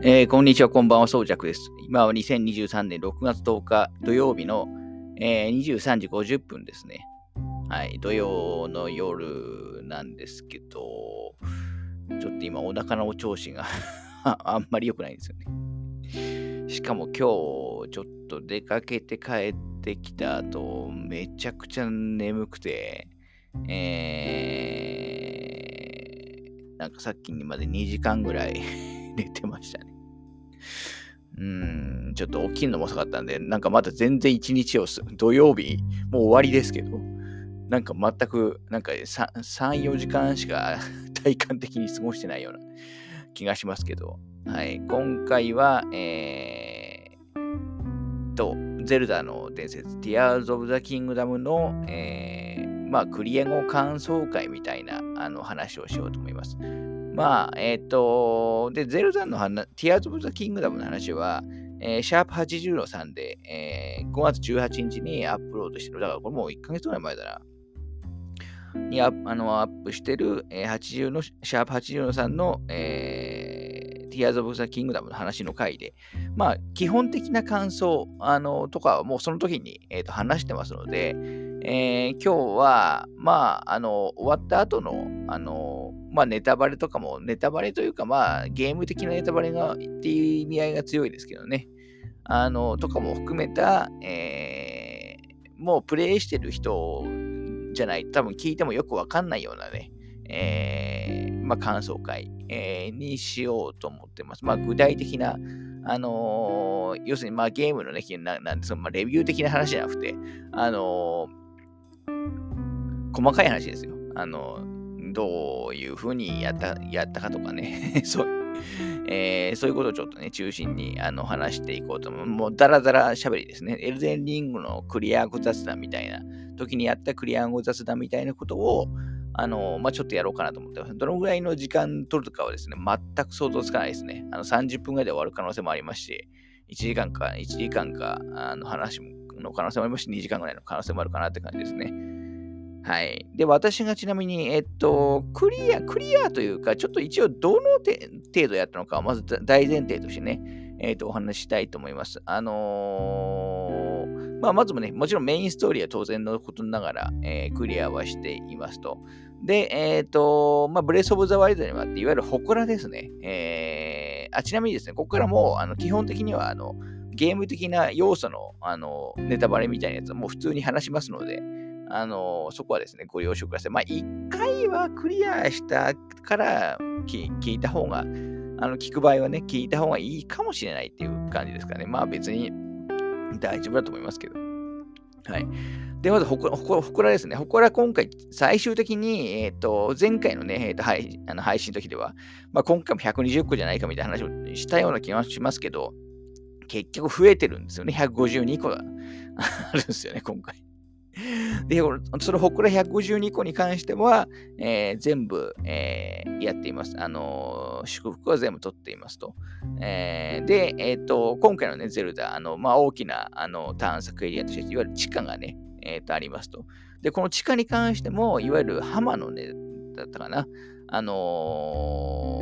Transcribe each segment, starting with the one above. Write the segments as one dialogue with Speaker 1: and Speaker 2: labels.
Speaker 1: えー、こんにちは、こんばんは、そうじゃくです。今は2023年6月10日土曜日の、えー、23時50分ですね。はい、土曜の夜なんですけど、ちょっと今お腹のお調子が あんまり良くないんですよね。しかも今日、ちょっと出かけて帰ってきた後、めちゃくちゃ眠くて、えー、なんかさっきにまで2時間ぐらい 寝てましたね。うん、ちょっと起きるのも遅かったんで、なんかまだ全然一日を土曜日、もう終わりですけど、なんか全く、なんか 3, 4時間しか 体感的に過ごしてないような気がしますけど、はい、今回は、えー、と、ゼルダの伝説、Tears of the Kingdom の、えー、まあ、クリア後感想会みたいなあの話をしようと思います。まあ、えっ、ー、と、で、ゼルダの話、Tears of the Kingdom の話は、えー、シャープ80の3で、えー、5月18日にアップロードしてる。だからこれもう1ヶ月ぐらい前だな。にアあのアップしてる、えー、80の、シャープ80の3の、えー、Tears of the Kingdom の話の回で、まあ、基本的な感想あのとかはもうその時に、えー、と話してますので、えー、今日は、まあ、あの、終わった後の、あの、まあ、ネタバレとかも、ネタバレというか、まあ、ゲーム的なネタバレが、っていう意味合いが強いですけどね。あの、とかも含めた、えー、もうプレイしてる人じゃない、多分聞いてもよくわかんないようなね、えー、まあ、感想会、えー、にしようと思ってます。まあ、具体的な、あのー、要するに、まあ、ゲームのね、ななんでまあ、レビュー的な話じゃなくて、あの細かい話ですよ。あのどういうふうにやったやったかとかね、そうえー、そういうことをちょっとね、中心にあの話していこうと思う。もうダラダラ喋りですね。エルデンリングのクリア語雑談みたいな、時にやったクリア語雑談みたいなことを、あの、まあ、ちょっとやろうかなと思ってます。どのぐらいの時間取るとかはですね、全く想像つかないですね。あの30分ぐらいで終わる可能性もありますし、1時間か、1時間か、あの話の可能性もありますし、2時間ぐらいの可能性もあるかなって感じですね。はい。で、私がちなみに、えっと、クリア、クリアというか、ちょっと一応どの程度やったのか、まず大前提としてね、えっと、お話ししたいと思います。あのー、まあ、まずもね、もちろんメインストーリーは当然のことながら、えー、クリアはしていますと。で、えっ、ー、と、まあ、ブレス・オブ・ザ・ワイルドにもあって、いわゆる祠ですね。えー、あちなみにですね、ここからもう、あの基本的には、あの、ゲーム的な要素の、あの、ネタバレみたいなやつはもう普通に話しますので、あの、そこはですね、ご了承ください。まあ、一回はクリアしたから聞いた方が、あの、聞く場合はね、聞いた方がいいかもしれないっていう感じですかね。まあ別に大丈夫だと思いますけど。はい。で、まず、ほこほこらですね。ほこら今回、最終的に、えっ、ー、と、前回のね、えーと配あの配信の時では、まあ、今回も120個じゃないかみたいな話をしたような気がしますけど、結局増えてるんですよね。152個があるんですよね、今回。で、そのほくら152個に関しては、えー、全部、えー、やっています。あのー、祝福は全部取っていますと。えー、で、えっ、と、今回のね、ゼルダ、あの、まあ、大きな、あの、探索エリアとして、いわゆる地下がね、えっ、と、ありますと。で、この地下に関しても、いわゆる浜のね、だったかな。あの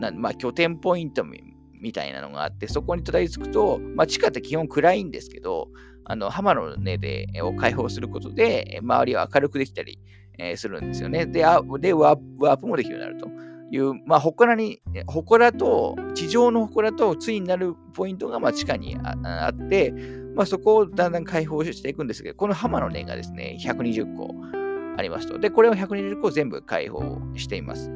Speaker 1: なまあ、拠点ポイントみたいなのがあって、そこにたどり着くと、まあ、地下って基本暗いんですけど、あの、浜の根で、を開放することで、周りを明るくできたり、えー、するんですよね。で、あでワープもできるようになるという、まあ、祠に、祠と、地上の祠と対になるポイントが、まあ、地下にあって、まあ、そこをだんだん開放していくんですけど、この浜の根がですね、120個ありますと。で、これを120個全部開放しています。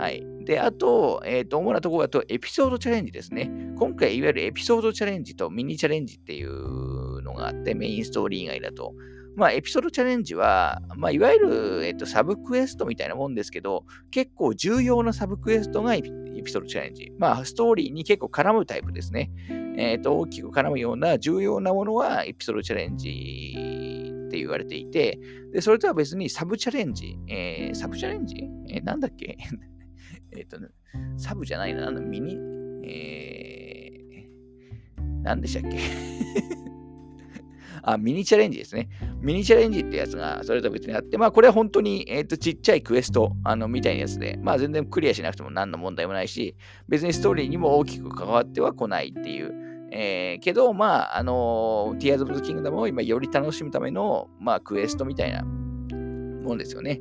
Speaker 1: はい。で、あと、えっ、ー、と、主なところだと、エピソードチャレンジですね。今回、いわゆるエピソードチャレンジとミニチャレンジっていうがあって、メインストーリー以外だと。まあ、エピソードチャレンジは、まあ、いわゆる、えっ、と、サブクエストみたいなもんですけど、結構重要なサブクエストがエピソードチャレンジ。まあ、ストーリーに結構絡むタイプですね。えっ、と、大きく絡むような重要なものはエピソードチャレンジって言われていて、で、それとは別にサブチャレンジ、えー、サブチャレンジ？えー、なんだっけ？えっ、と、ね、サブじゃないな、あのミニ、えー、なんでしたっけ？あ、ミニチャレンジですね。ミニチャレンジってやつが、それと別にあって、まあ、これは本当に、えっ、ー、と、ちっちゃいクエスト、あの、みたいなやつで、まあ、全然クリアしなくても何の問題もないし、別にストーリーにも大きく関わっては来ないっていう、えー、けど、まあ、あの、Tears of the Kingdom を今より楽しむための、まあ、クエストみたいなもんですよね。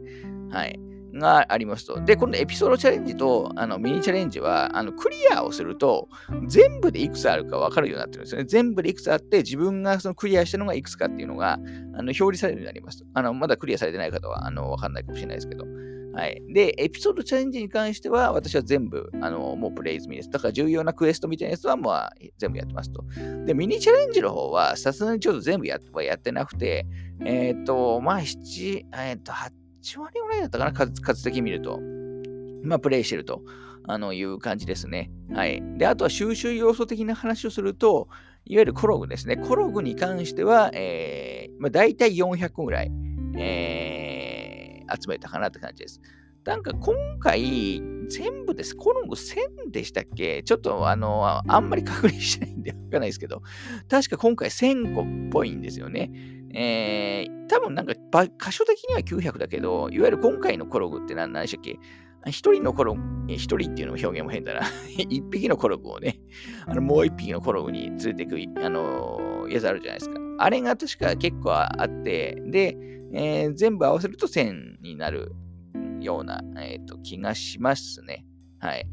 Speaker 1: はい。がありますと。で、このエピソードチャレンジとあのミニチャレンジは、あのクリアをすると、全部でいくつあるか分かるようになってるんですよね。全部でいくつあって、自分がそのクリアしたのがいくつかっていうのがあの表示されるようになります。あのまだクリアされてない方はあの分かんないかもしれないですけど。はい。で、エピソードチャレンジに関しては、私は全部、あの、もうプレイ済みです。だから重要なクエストみたいなやつは、まあ、全部やってますと。で、ミニチャレンジの方は、さすがにちょっと全部やはやってなくて、えっ、ー、と、まあ、7、えっ、ー、と、8割ぐらいだったかな、数数的に見ると。まあ、プレイしてるとあのいう感じですね。はい。で、あとは収集要素的な話をすると、いわゆるコログですね。コログに関しては、えー、まあ、大体400個ぐらい、えー、集めたかなって感じです。なんか今回、全部です。コログ1000でしたっけ？ちょっとあの、あんまり確認してないんでわかんないですけど、確か今回1000個っぽいんですよね。えー、多分なんか箇所的には900だけど、いわゆる今回のコログって何でしたっけ？一人のコログ、一人っていうのも表現も変だな。一匹のコログをね、あのもう一匹のコログに連れていく、あのー、やつあるじゃないですか。あれが確か結構あって、で、えー、全部合わせると1000になるような、えーと、気がしますね。はい。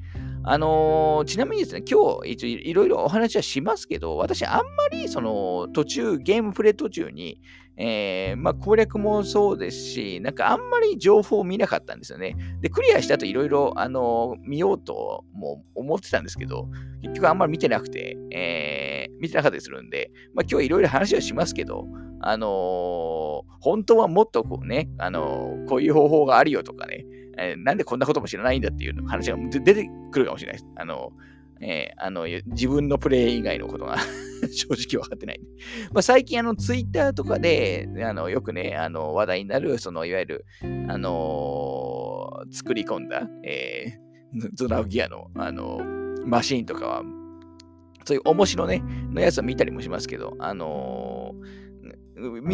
Speaker 1: あのー、ちなみにですね、今日一応いろいろお話はしますけど、私あんまりその途中、ゲームプレイ途中に、えー、まあ攻略もそうですし、なんかあんまり情報を見なかったんですよね。で、クリアした後いろいろ、あの、見ようとも思ってたんですけど、結局あんまり見てなくて、えー、見てなかったりするんで、まあ今日いろいろ話はしますけど、あの、本当はもっとこうね、あの、こういう方法があるよとかね、えー、なんでこんなことも知らないんだっていう話が出てくるかもしれないです。あのえー、あの自分のプレイ以外のことが 正直分かってない。まあ、最近、あの、ツイッターとかで、あのよくね、あの話題になる、その、いわゆる、あのー、作り込んだ、えー、ゾナウギアの、あのマシーンとかは、そういう面白ね、のやつは見たりもしますけど、あのー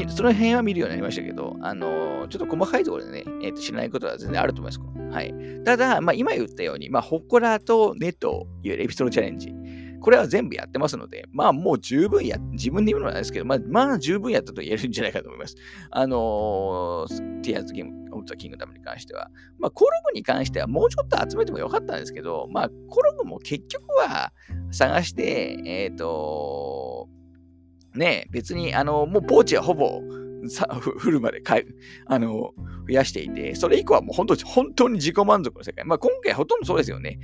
Speaker 1: その辺は見るようになりましたけど、あのー、ちょっと細かいところでね、えー、と知らないことは全然あると思います。はい。ただ、まあ、今言ったように、まあ、ホコラとネといわゆるエピソードチャレンジ。これは全部やってますので、まあもう十分や、自分で言うのはないですけど、まあ、まあ十分やったと言えるんじゃないかと思います。あのー、ティアーズ・ゲーム・オブ・ザ・キングダムに関しては。まあコログに関してはもうちょっと集めてもよかったんですけど、まあコログも結局は探して、えっ、ー、とね、別に、あの、もうポーチはほぼ、さフルまでかいあの増やしていて、それ以降はもう本当に本当に自己満足の世界。まあ今回ほとんどそうですよね。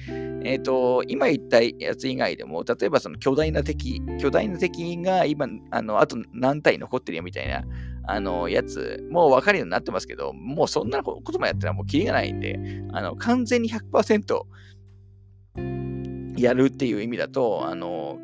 Speaker 1: えっ、ー、と、今言ったやつ以外でも、例えばその巨大な敵、巨大な敵が今、あの、あと何体残ってるよみたいな、あの、やつ、もう分かるようになってますけど、もうそんなこともやったらもうキリがないんで、あの、完全に100%やるっていう意味だと、あの、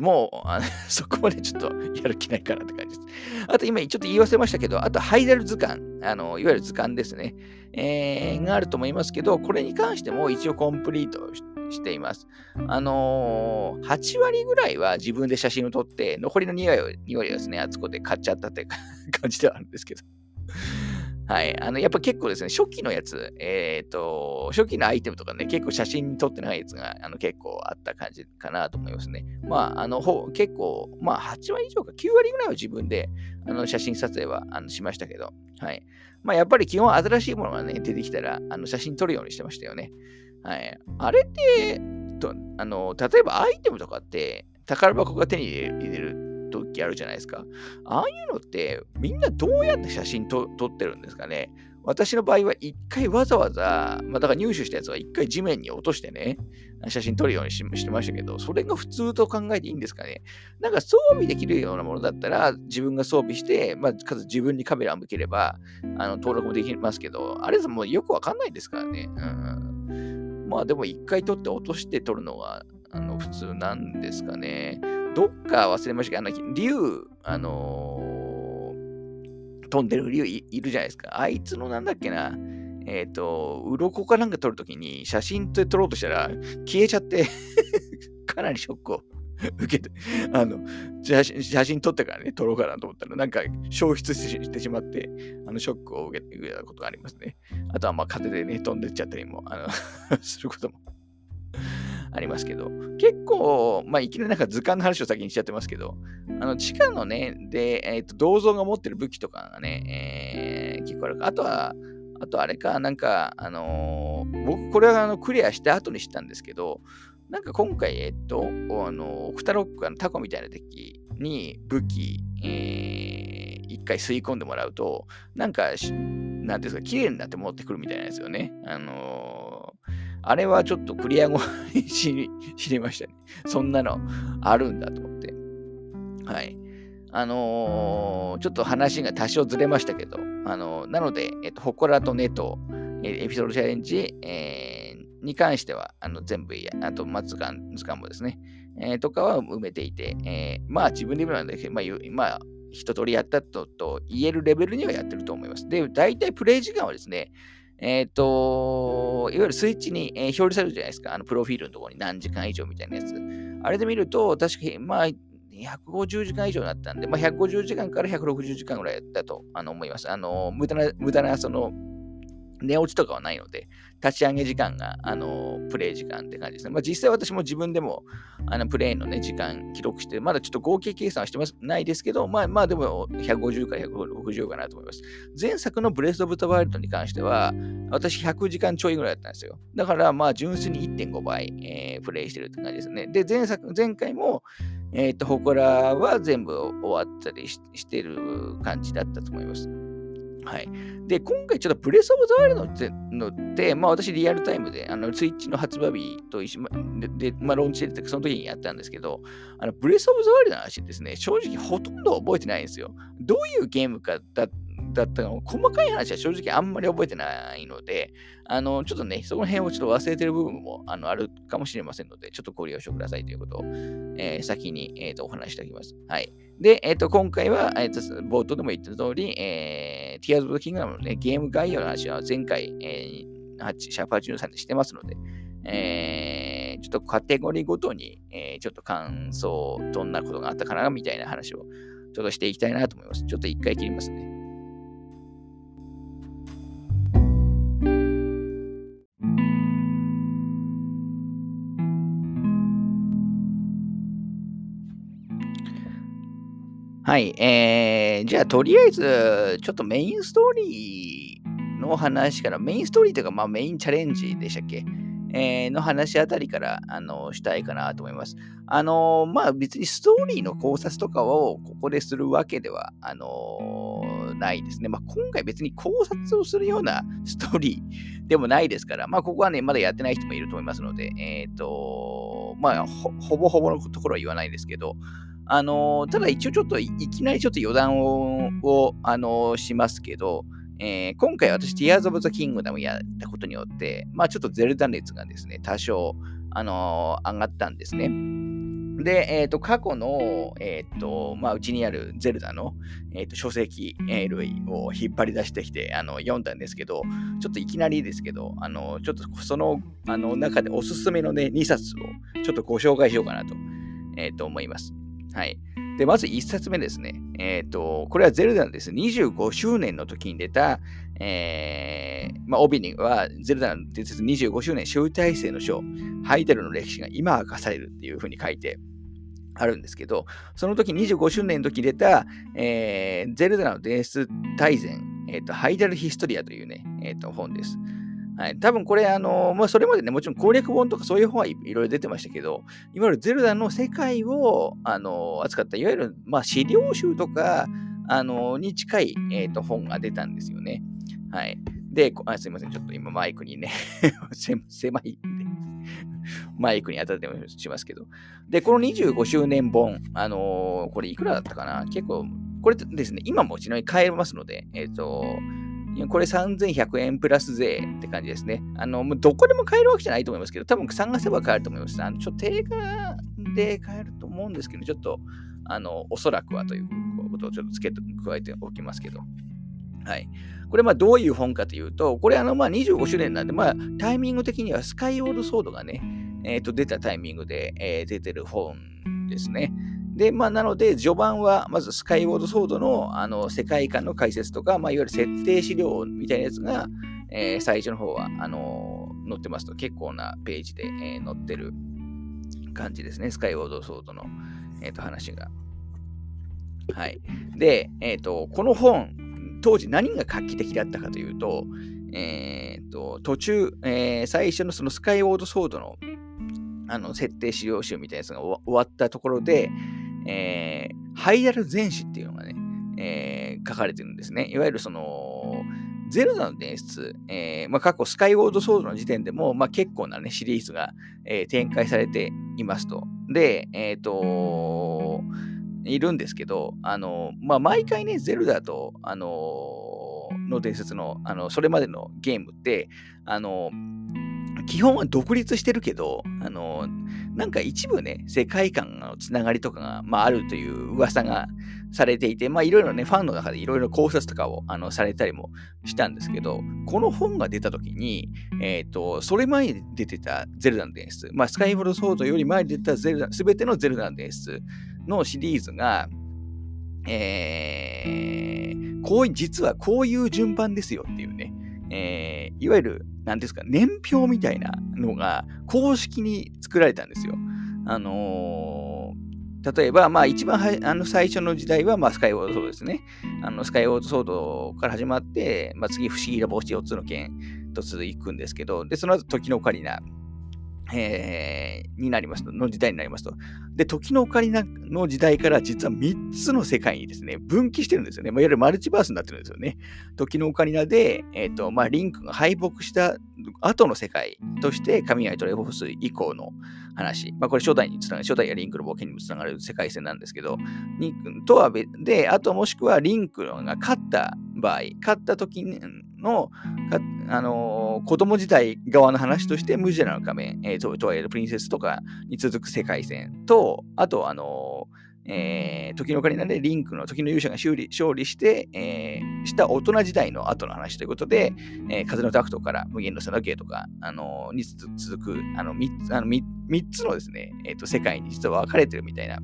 Speaker 1: もう、あのそこまでちょっとやる気ないかなって感じです。あと今ちょっと言い忘れましたけど、あとハイダル図鑑、あのいわゆる図鑑ですね、えー、があると思いますけど、これに関しても一応コンプリートしています。あのー、8割ぐらいは自分で写真を撮って、残りの2割は ,2 割はですね、あそこで買っちゃったって感じではあるんですけど。はい。あの、やっぱ結構ですね、初期のやつ、えっ、ー、と、初期のアイテムとかね、結構写真撮ってないやつが、あの、結構あった感じかなと思いますね。まあ、あの、ほ結構、まあ、8割以上か、9割ぐらいは自分で、あの、写真撮影は、あの、しましたけど、はい。まあ、やっぱり基本新しいものがね、出てきたら、あの、写真撮るようにしてましたよね。はい。あれって、とあの、例えばアイテムとかって、宝箱が手に入れる時あるじゃないですか。ああいうのってみんなどうやって写真撮ってるんですかね私の場合は一回わざわざ、まあ、だから入手したやつは一回地面に落としてね、写真撮るようにしてましたけど、それが普通と考えていいんですかね。なんか装備できるようなものだったら、自分が装備して、まあ、かつ自分にカメラを向ければ、あの登録もできますけど、あれもうよくわかんないですからね。うん、まあでも一回撮って落として撮るのがあの普通なんですかね。どっか忘れましたけど、あの、竜、あのー、飛んでる竜いるじゃないですか。あいつのなんだっけな、えっ、ー、と、鱗かなんか撮るときに写真で撮ろうとしたら消えちゃって かなりショックを 受けて、あの写真、写真撮ってからね、撮ろうかなと思ったら、なんか消失してしまって、あのショックを受けたことがありますね。あとは、まあ、風でね、飛んでっちゃったりも、あの することもありますけど、結構、まあ、いきなりなんか図鑑の話を先にしちゃってますけど、あの、地下のね、で、え、ー、と、銅像が持ってる武器とかがね、えー、結構あるか。あとは、あとあれか、なんか、あのー、僕、これはあのクリアした後に知ったんですけど、なんか今回、えっと、あの、フタロック、のタコみたいな敵に武器、えー、一回吸い込んでもらうと、なんか、なんていうんですか、綺麗になって戻ってくるみたいなんですよね。あのー、あれはちょっとクリア後に知りましたね。そんなのあるんだと思って。はい。あのー、ちょっと話が多少ずれましたけど、あのー、なので、えっと、ホコラとネと、エピソードチャレンジ、えー、に関しては、あの全部や、あと、ま図鑑、図鑑もですね、えー、とかは埋めていて、えー、まあ自分で言うなんで、まあ、まあ、一通りやったとと言えるレベルにはやってると思います。で、大体プレイ時間はですね、えっ、ー、と、いわゆるスイッチに、え、表示されるじゃないですか。あの、プロフィールのところに何時間以上みたいなやつ。あれで見ると、確かに、まあ、150時間以上だったんで、まあ、150時間から160時間ぐらいだとあの思います。あの、無駄な、無駄な、その、寝落ちとかはないので、立ち上げ時間が、あの、プレイ時間って感じですね。まあ、実際私も自分でも、あの、プレイのね、時間記録して、まだちょっと合計計算はしてますないですけど、まあ、まあ、でも、150から160かなと思います。前作のブレス・オブ・ザ・ワイルドに関しては、私100時間ちょいぐらいだったんですよ。だから、まあ、純粋に1.5倍、えー、プレイしてるって感じですね。で、前作、前回も、えっ、と、ホコラは全部終わったりしてる感じだったと思います。はい。で、今回ちょっとプレスオブザワイルドってのって、まあ私リアルタイムで、あの、ツイッチの発売日と一緒で、でまあローンチして、その時にやったんですけど、あの、プレスオブザワイルドの話ですね、正直ほとんど覚えてないんですよ。どういうゲームかだだったの細かい話は正直あんまり覚えてないので、あの、ちょっとね、その辺をちょっと忘れてる部分もあのあるかもしれませんので、ちょっとご了承くださいということを、えー、先に、えーと、お話しておきます。はい。で、えっ、ー、と、今回は、えっ、ー、と、冒頭でも言った通り、えー、Tears of the Kingdom のね、ゲーム概要の話は前回、えー、シャープ83でしてますので、えー、ちょっとカテゴリーごとに、えー、ちょっと感想、どんなことがあったかな、みたいな話をちょっとしていきたいなと思います。ちょっと一回切りますね。はい。えー、じゃあ、とりあえず、ちょっとメインストーリーの話から、メインストーリーというか、まあ、メインチャレンジでしたっけ？えー、の話あたりから、あの、したいかなと思います。あのまあ、別にストーリーの考察とかをここでするわけでは、あのないですね。まあ、今回別に考察をするような ストーリーでもないですから、まあ、ここはね、まだやってない人もいると思いますので、えっ、ー、と、まあほ、ほぼほぼのところは言わないですけど、あのただ一応ちょっといきなりちょっと余談を、あのしますけど、えー、今回私 Tears of the Kingdom やったことによって、まあちょっとゼルダ熱がですね、多少、あのー、上がったんですね。で、えっ、ー、と、過去の、えっ、ー、と、まあ、うちにあるゼルダの、えっ、と、書籍、え類を引っ張り出してきて、あの、読んだんですけど、ちょっといきなりですけど、あの、ちょっとその、あの、中でおすすめのね、2冊をちょっとご紹介しようかなと、えっ、と、思います。はい。で、まず1冊目ですね。えっ、と、これはゼルダのです、25周年の時に出た、えー、まあ、帯には、ゼルダの伝説25周年集大成の章、ハイデルの歴史が今明かされるっていうふうに書いてあるんですけど、その時25周年の時出た、えー、ゼルダの伝説大全、えーと、ハイデルヒストリアというね、えーと本です。はい、多分これ、あの、まあ、それまでね、もちろん攻略本とかそういう本はいろいろ出てましたけど、いわゆるゼルダの世界を、あの、扱った、いわゆる、まあ、資料集とか、あの、に近い、えーと、本が出たんですよね。はい。で、あすいません、ちょっと今マイクにね 狭いんでマイクに当たってもしますけど。で、この25周年本、あのー、これいくらだったかな？結構、これですね、今もちなみに買えますので、えっ、ー、と、これ3100円プラス税って感じですね。あの、もうどこでも買えるわけじゃないと思いますけど、多分探せば買えると思います。あのちょっと定価で買えると思うんですけど、ちょっと、あの、おそらくはということをちょっと付け加えておきますけど。はい。これ、まあ、どういう本かというと、これ、あの、まあ、25周年なんで、まあ、タイミング的にはスカイオールソードがね、えっ、ー、と、出たタイミングで、えー、出てる本ですね。で、まあ、なので、序盤は、まずスカイウォードソードのあの世界観の解説とか、まあ、いわゆる設定資料みたいなやつが、えー、最初の方は、あのー、載ってますと、結構なページで、えー、載ってる感じですね。スカイウォードソードの、えーと、話が。はい。で、えっ、ー、と、この本、当時何が画期的だったかというと、え、ー、と、途中、えー、最初のそのスカイウォードソードのあの設定資料集みたいなやつが終わったところで、えー、ハイダル全史っていうのがね、えー、書かれてるんですね。いわゆるその、ゼルダの伝説、えーまあ、過去スカイウォードソードの時点でも、まあ、結構な、ね、シリーズが、えー、展開されていますと。で、えっ、ー、といるんですけど、あの、まあ、毎回ね、ゼルダと、あのの伝説の、あの、それまでのゲームって、あの基本は独立してるけど、あの、なんか一部ね、世界観のつながりとかが、まあ、あるという噂がされていて、まあ、いろいろね、ファンの中でいろいろ考察とかをあのされたりもしたんですけど、この本が出た時に、えっ、ー、と、それ前に出てたゼルダの伝説、まあ、スカイフォルソードより前に出たゼルダ、すべてのゼルダの伝説のシリーズが、えー、こう実はこういう順番ですよっていうね、えー、いわゆる、何ですか、年表みたいなのが公式に作られたんですよ。あのー、例えば、まあ、一番はあの最初の時代は、まあ、スカイウォードソードですね。あのスカイウォードソードから始まって、まあ、次、不思議な帽子4つの剣と続くんですけど、で、その後、時のオカリナ、えー、になりますと、の時代になりますと。で、時のオカリナの時代から実は3つの世界にですね、分岐してるんですよね。まあ、いわゆるマルチバースになってるんですよね。時のオカリナで、えっ、ー、と、まあ、リンクが敗北した後の世界として、神谷トレフォース以降の話。まあ、これ初代につながる、初代やリンクの冒険にもつながる世界線なんですけど、リンクとは別で、あともしくはリンクが勝った場合、勝った時の、あのー、子供時代側の話として、ムジェラの仮面、えー、トワイルプリンセスとかに続く世界線と、あと、あのー、えー、時のオカリナでリンクの時の勇者が勝利勝利して、えー、した大人時代の後の話ということで、えー、風のタクトから無限の砂時計とか、あのー、に続くあの 3, つあの 3, 3つのですね、えーと、世界に実は分かれてるみたいな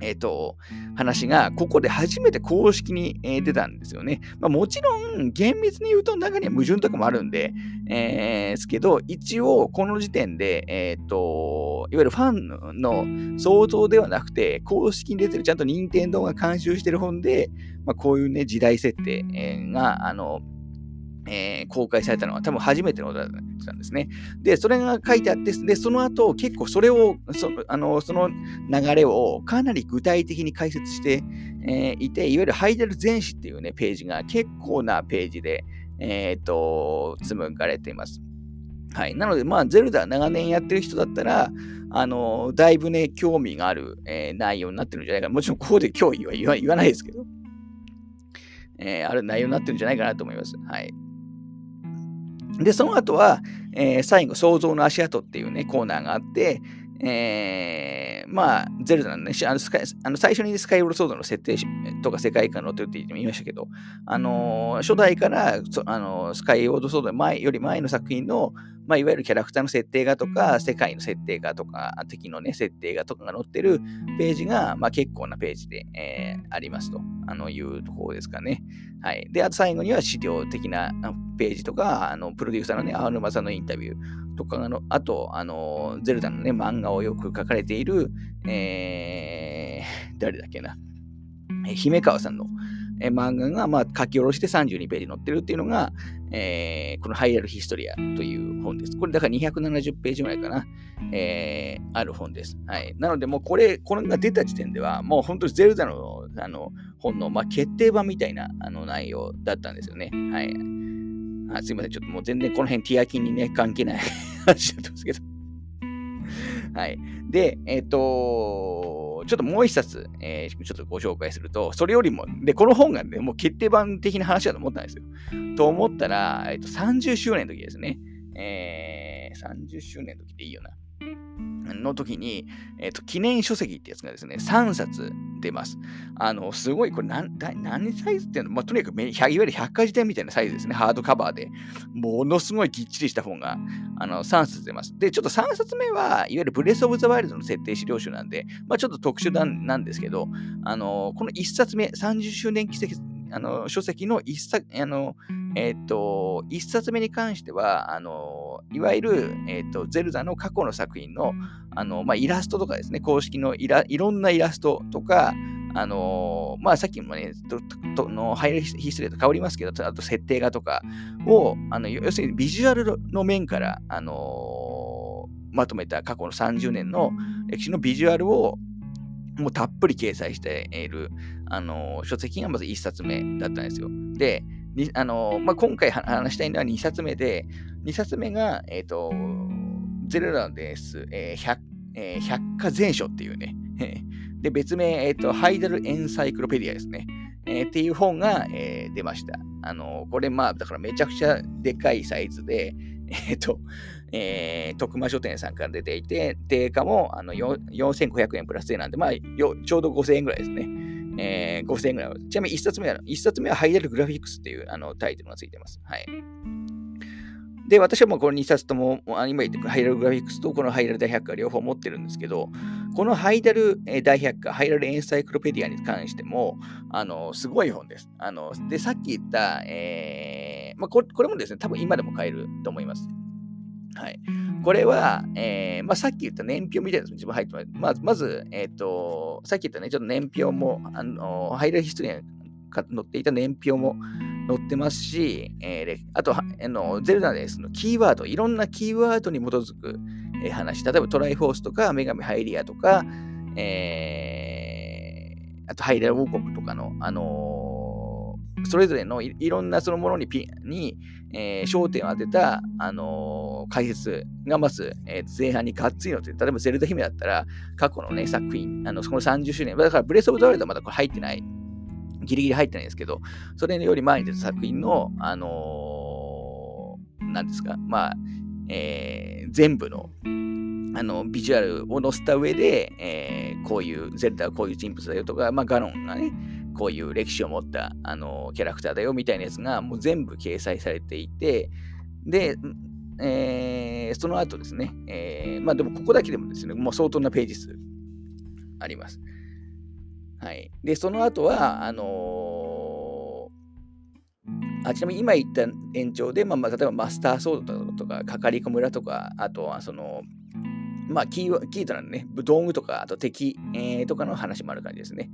Speaker 1: えっ、ー、と、話が、ここで初めて公式に、え、出たんですよね。まあ、もちろん、厳密に言うと中には矛盾とかもあるんで、えー、ですけど、一応、この時点で、えっ、ー、と、いわゆるファンの想像ではなくて、公式に出てる、ちゃんと任天堂が監修してる本で、まあ、こういうね、時代設定が、あの、えー、公開されたのは多分初めてのことだったんですね。で、それが書いてあって、で、その後結構それを、そあのその流れをかなり具体的に解説して、えー、いて、いわゆるハイデル全史っていうね、ページが結構なページで、えっ、ー、と、紡がれています。はい。なので、まあ、ゼルダ長年やってる人だったら、あの、だいぶね、興味がある、えー、内容になってるんじゃないかな。もちろん、ここで興味は言わ言わないですけど、えー、ある内容になってるんじゃないかなと思います。はい。で、その後は、えー、最後、創造の足跡っていうね、コーナーがあって、えー、まあ、ゼルダのね、あのスカイあの最初にスカイウォールソードの設定とか世界観のって言って言いましたけど、あのー、初代からあのー、スカイウォールソード前より前の作品の、まあ、いわゆるキャラクターの設定画とか、世界の設定画とか、敵のね、設定画とかが載ってるページが、まあ、結構なページで、えー、ありますとあのいうところですかね。はい。で、あと最後には資料的なページとか、あのプロデューサーのね、青沼さんのインタビューとかの、あと、あの、ゼルダのね、漫画をよく書かれている、えー、誰だっけな、え姫川さんの、え漫画が、まあ、書き下ろして32ページ載ってるっていうのが、えー、このハイラルヒストリアという本です。これだから270ページぐらいかな、えー、ある本です。はい。なので、もうこれ、これが出た時点では、もう本当にゼルダのあの本の、まあ、決定版みたいなあの内容だったんですよね。はい。あすいません。ちょっともう全然この辺ティアキンにね、関係ない 話だったんですけど。はい。で、えっ、ー、と、ちょっともう一冊、えー、ちょっとご紹介すると、それよりも、で、この本がね、もう決定版的な話だと思ったんですよ。と思ったら、えっ、ー、と、30周年の時ですね。えー、30周年の時でいいよな。の時に、えっ、と、記念書籍ってやつがですね、3冊出ます。あの、すごい、これ何、何サイズっていうの？まあ、とにかくいわゆる百科事典みたいなサイズですね。ハードカバーで。ものすごいぎっちりした本が、あの、3冊出ます。で、ちょっと3冊目は、いわゆるブレス・オブ・ザ・ワイルドの設定資料集なんで、まあ、ちょっと特殊なんですけど、あの、この1冊目、30周年奇跡あの書籍の一冊、あの、えっ、と、一冊目に関しては、あの、いわゆる、えっ、と、ゼルダの過去の作品の、あの、まあ、イラストとかですね、公式のいろんなイラストとか、あのまあ、さっきもね、とのハイラヒストリーと変わりますけど、あと設定画とかを、あの要するにビジュアルの面から、あのまとめた過去の30年の歴史のビジュアルをもうたっぷり掲載している、あの書籍がまず1冊目だったんですよ。で、あのまあ、今回話したいのは2冊目で、2冊目が、えっ、と、ゼルダです、えー、百えー、百科全書っていうね、で、別名、えっ、ー、と、ハイダルエンサイクロペディアですね。えー、っていう本が、えー、出ました。あの、これまあ、だからめちゃくちゃでかいサイズで、えっ、ー、と、えー、徳間書店さんから出ていて、定価もあの4500円プラス税なんで、まあよ、ちょうど5000円ぐらいですね。えー、5000円ぐらい。ちなみに1冊目は、1冊目はハイダルグラフィックスっていうあのタイトルがついてます。はい。で、私はもうこの2冊とも、今言ってハイダルグラフィックスとこのハイダル大百科両方持ってるんですけど、このハイダル大百科、ハイダルエンサイクロペディアに関しても、あの、すごい本です。あの、で、さっき言った、えー、まあこれ、もですね、多分今でも買えると思います。はい。これは、えーまあ、さっき言った年表みたいなの自分入ってます。まず、まずえっ、ー、と、さっき言ったね、ちょっと年表も、あのハイライトヒストリーに載っていた年表も載ってますし、えー、あと、あのゼルダでそのキーワード、いろんなキーワードに基づく、話、例えばトライフォースとか、女神ハイリアとか、えー、あとハイライ王国とかの、あのー、それぞれのいろんなそのものにピに、えー、焦点を当てた、あのー、解説がまず、えー、前半にがっつりのって、例えばゼルダ姫だったら、過去のね、作品、あの、その30周年、だからブレスオブザワイルドはまだこれ入ってない、ギリギリ入ってないんですけど、それより前に出た作品の、あのー、なんですか、まあ、えー、全部の、あの、ビジュアルを載せた上で、えー、こういう、ゼルダはこういう人物だよとか、まあ、ガノンがね、こういう歴史を持ったあのキャラクターだよみたいなやつがもう全部掲載されていて、で、えー、その後ですね、えー、まあでもここだけでもですね、もう相当なページ数あります。はい。で、その後は、あのー、あちなみに今言った延長で、まあ、ま、例えばマスターソードとか、かかりこ村とか、あとはその、まあキー、キーとなるね、道具とか、あと敵、えー、とかの話もある感じですね。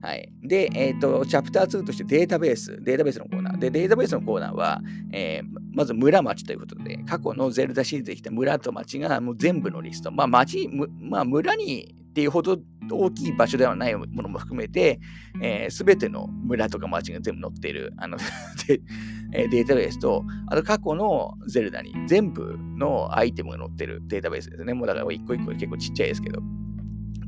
Speaker 1: はい。で、えっ、ー、と、チャプター2としてデータベース、データベースのコーナー。で、データベースのコーナーは、えー、まず村町ということで、過去のゼルダシリーズできた村と町がもう全部のリスト。まあ、町、まあ、村にっていうほど大きい場所ではないものも含めて、えー、ての村とか町が全部載っているあの データベースと、あと過去のゼルダに全部のアイテムが載ってるデータベースですね。もうだから一個一個結構ちっちゃいですけど。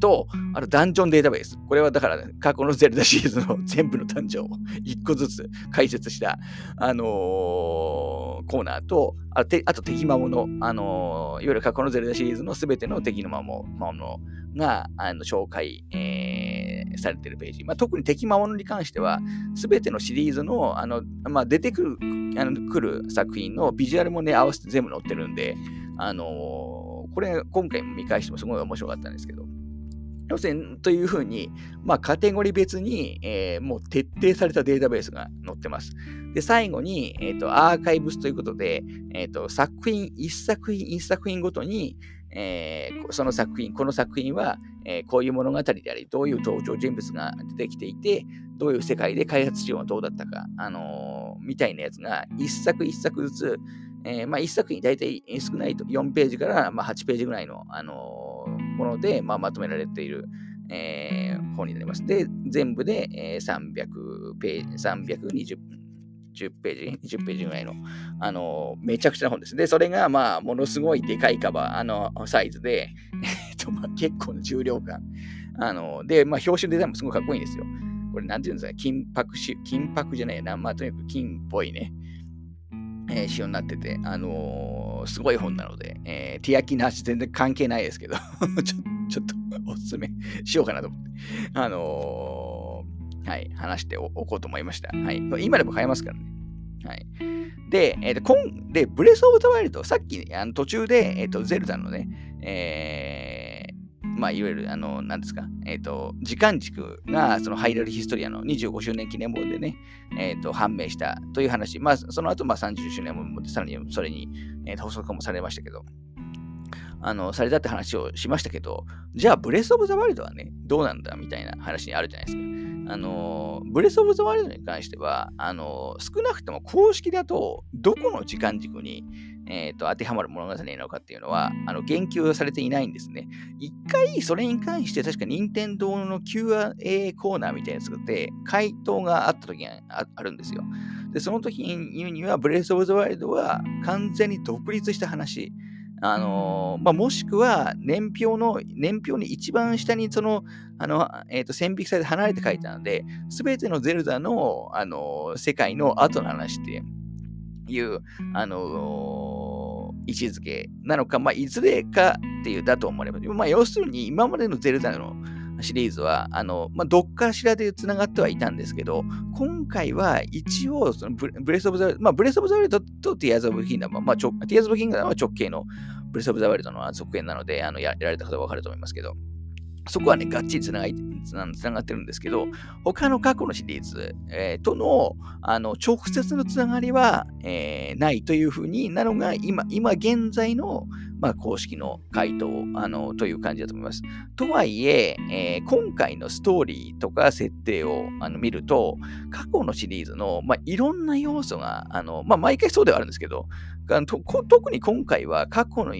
Speaker 1: と、あとダンジョンデータベース。これはだから、ね、過去のゼルダシリーズの全部のダンジョンを一個ずつ解説した、あのー、コーナーと、あとあと敵魔物、あのー、いわゆる過去のゼルダシリーズのすべての敵の魔物があの紹介、えー、されてるページ。まあ、特に敵魔物に関しては、すべてのシリーズのあの、まあ、出てくるあの来る作品のビジュアルもね、合わせて全部載ってるんで、あのー、これ、今回見返してもすごい面白かったんですけど、要するに、というふうに、まあ、カテゴリー別に、えー、もう徹底されたデータベースが載ってます。で、最後に、えっ、ー、と、アーカイブスということで、えっ、ー、と、作品、一作品、一作品ごとに、えー、その作品、この作品は、えー、こういう物語であり、どういう登場人物が出てきていて、どういう世界で開発資料はどうだったか、あのー、みたいなやつが、一作一作ずつ、えー、まあ、一作品大体少ないと4ページから、まあ、8ページぐらいの、あのもので、まあ、まとめられている、えー、本になります。で、全部で、えー、300ページ、320 10ページ、20ページぐらいの、あのめちゃくちゃな本です。で、それが、まあ、ものすごいでかいカバー、あの、サイズで、えっと、まあ、結構な重量感。あの、で、まあ、表紙デザインもすごいかっこいいんですよ。これ、なんていうんですか、金箔し、金箔じゃないな、まあ、とにかく金っぽいね、え、仕様になってて、あのー、すごい本なので、えー、ティアキナーシ全然関係ないですけど ちょ、ちょっとおすすめしようかなと思って、あのー、はい、話しておこうと思いました。はい。今でも買えますからね。はい。で、えー、と、で、ブレス・オブ・ザ・ワイルド、さっき、あの途中で、えっ、ー、と、ゼルダのね、えー、まあ、いわゆる、あの、なんですか、えっ、ー、と、時間軸が、そのハイラルヒストリアの25周年記念本でね、えっ、と、判明したという話、まあ、その後、まあ、30周年も、さらにそれに、えー、補足もされましたけど、あの、されたって話をしましたけど、じゃあ、ブレス・オブ・ザ・ワイルドはね、どうなんだみたいな話にあるじゃないですか。あの、ブレス・オブ・ザ・ワイルドに関しては、あの、少なくとも公式だと、どこの時間軸に、えーと、当てはまる物語なのかっていうのは、あの言及されていないんですね。一回それに関して確か任天堂の Q&A コーナーみたいなやつで回答があった時があるんですよ。で、その時に言うには、ブレス・オブ・ザ・ワイルドは完全に独立した話。あのまあ、もしくは年表の、年表に一番下にその、あの、えっ、ー、と、線引きされて離れて書いたので、すべてのゼルダの、あの世界の後の話っていう、あの位置づけなのか、まあ、いずれかっていうだと思われます。まあ、要するに、今までのゼルダのシリーズは、あの、まあ、どっかしらで繋がってはいたんですけど、今回は一応、そのブレスオブザ、まあ、ブレスオブザワイルドとティアーズオブキンダム、まあ、ティアーズオブキンダムは直系のブレスオブザワイルドの続編なので、あのやられた方はわかると思いますけど、そこはね、がっちりつながつながってるんですけど、他の過去のシリーズ、えー、とのあの直接のつながりは、えー、ないというふうになのが今、今現在の、まあ、公式の回答あのという感じだと思います。とはいええー、今回のストーリーとか設定をあの見ると、過去のシリーズの、まあ、いろんな要素が、あのまあ、毎回そうではあるんですけど、特に今回は過去の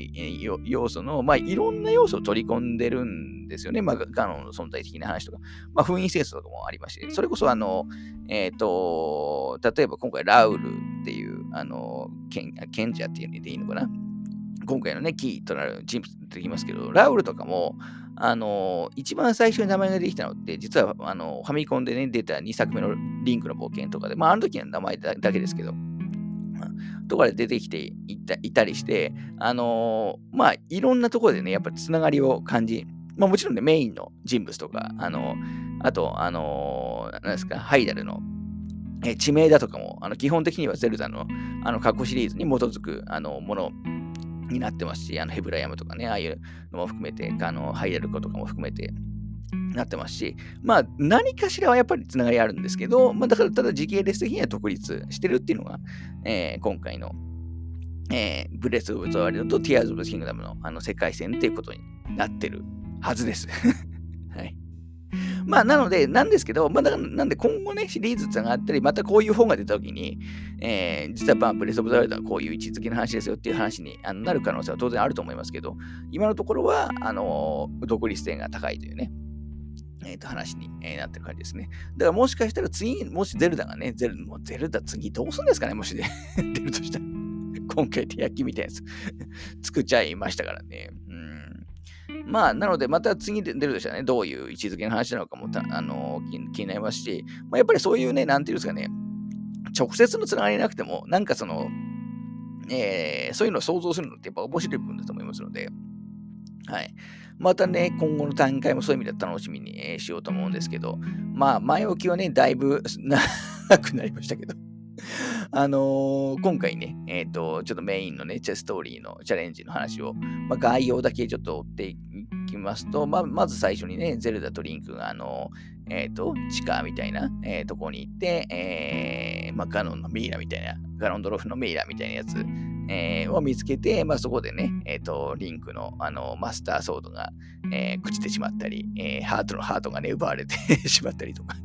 Speaker 1: 要素の、まあ、いろんな要素を取り込んでるんですよね。まあ、ガノの存在的な話とか、まあ、封印戦争とかもありまして、それこそ、あの、えっ、ー、と、例えば今回ラウルっていう、あの、賢者っていうのでいいのかな？今回のね、キーとなる人物出てきますけど、ラウルとかも、あの、一番最初に名前ができたのって、実はあのファミコンでね、出た2作目のリンクの冒険とかで、まあ、あの時の名前だけですけど、とかで出てきていたりして、あのー、まあ、いろんなところでね、やっぱりつながりを感じ、まあ、もちろんね、メインの人物とか、あの、あと、あのー、なんですか、ハイダルのえ地名だとかも、あの基本的にはゼルダのあの過去シリーズに基づくあのものになってますし、あのヘブライアムとかね、ああいうのも含めて、あのハイダルコとかも含めて、なってますし、まあ何かしらはやっぱりつながりあるんですけど、まあだからただ時系列的には独立してるっていうのが、えー、今回の、えー、ブレス・オブ・ザ・ワールドとティアーズ・オブ・キングダムのあの世界線っていうことになってるはずです。まあ、なので、なんですけど、まあ、だからなんで今後ね、シリーズつながったり、またこういう本が出たときに、えー、実はまあ、ブレス・オブ・ザ・ワールドはこういう位置づけの話ですよっていう話になる可能性は当然あると思いますけど、今のところは、あのー、独立性が高いというね、えー、と話に、え、なってる感じですね。だからもしかしたら次、もしゼルダがね、ゼルもうゼルダ次どうするんですかね、もしで 出るとしたら。今回手焼きみたいなやつ 作っちゃいましたからね。うん。まあ、なので、また次で出るとしたらね、どういう位置づけの話なのかもあの気気になりますし、まあ、やっぱりそういうね、なんていうんですかね、直接のつながりなくても、なんかその、えー、そういうのを想像するのってやっぱ面白い部分だと思いますので、はい。またね、今後の段階もそういう意味で楽しみに、えー、しようと思うんですけど、まあ、前置きはね、だいぶ 長くなりましたけど、あのー、今回ね、えっ、ー、と、ちょっとメインのね、チェストーリーのチャレンジの話を、まあ、概要だけちょっと追っていきますと、まあ、まず最初にね、ゼルダとリンクが、あのー、えっ、と、地下みたいな、えー、とこに行って、えー、まあ、ガノンのミイラみたいな、ガノンドロフのミイラみたいなやつ、えー、を見つけて、まあ、そこでね、えっ、ー、と、リンクのあのマスターソードが、えー、朽ちてしまったり、えー、ハートのハートがね、奪われて しまったりとか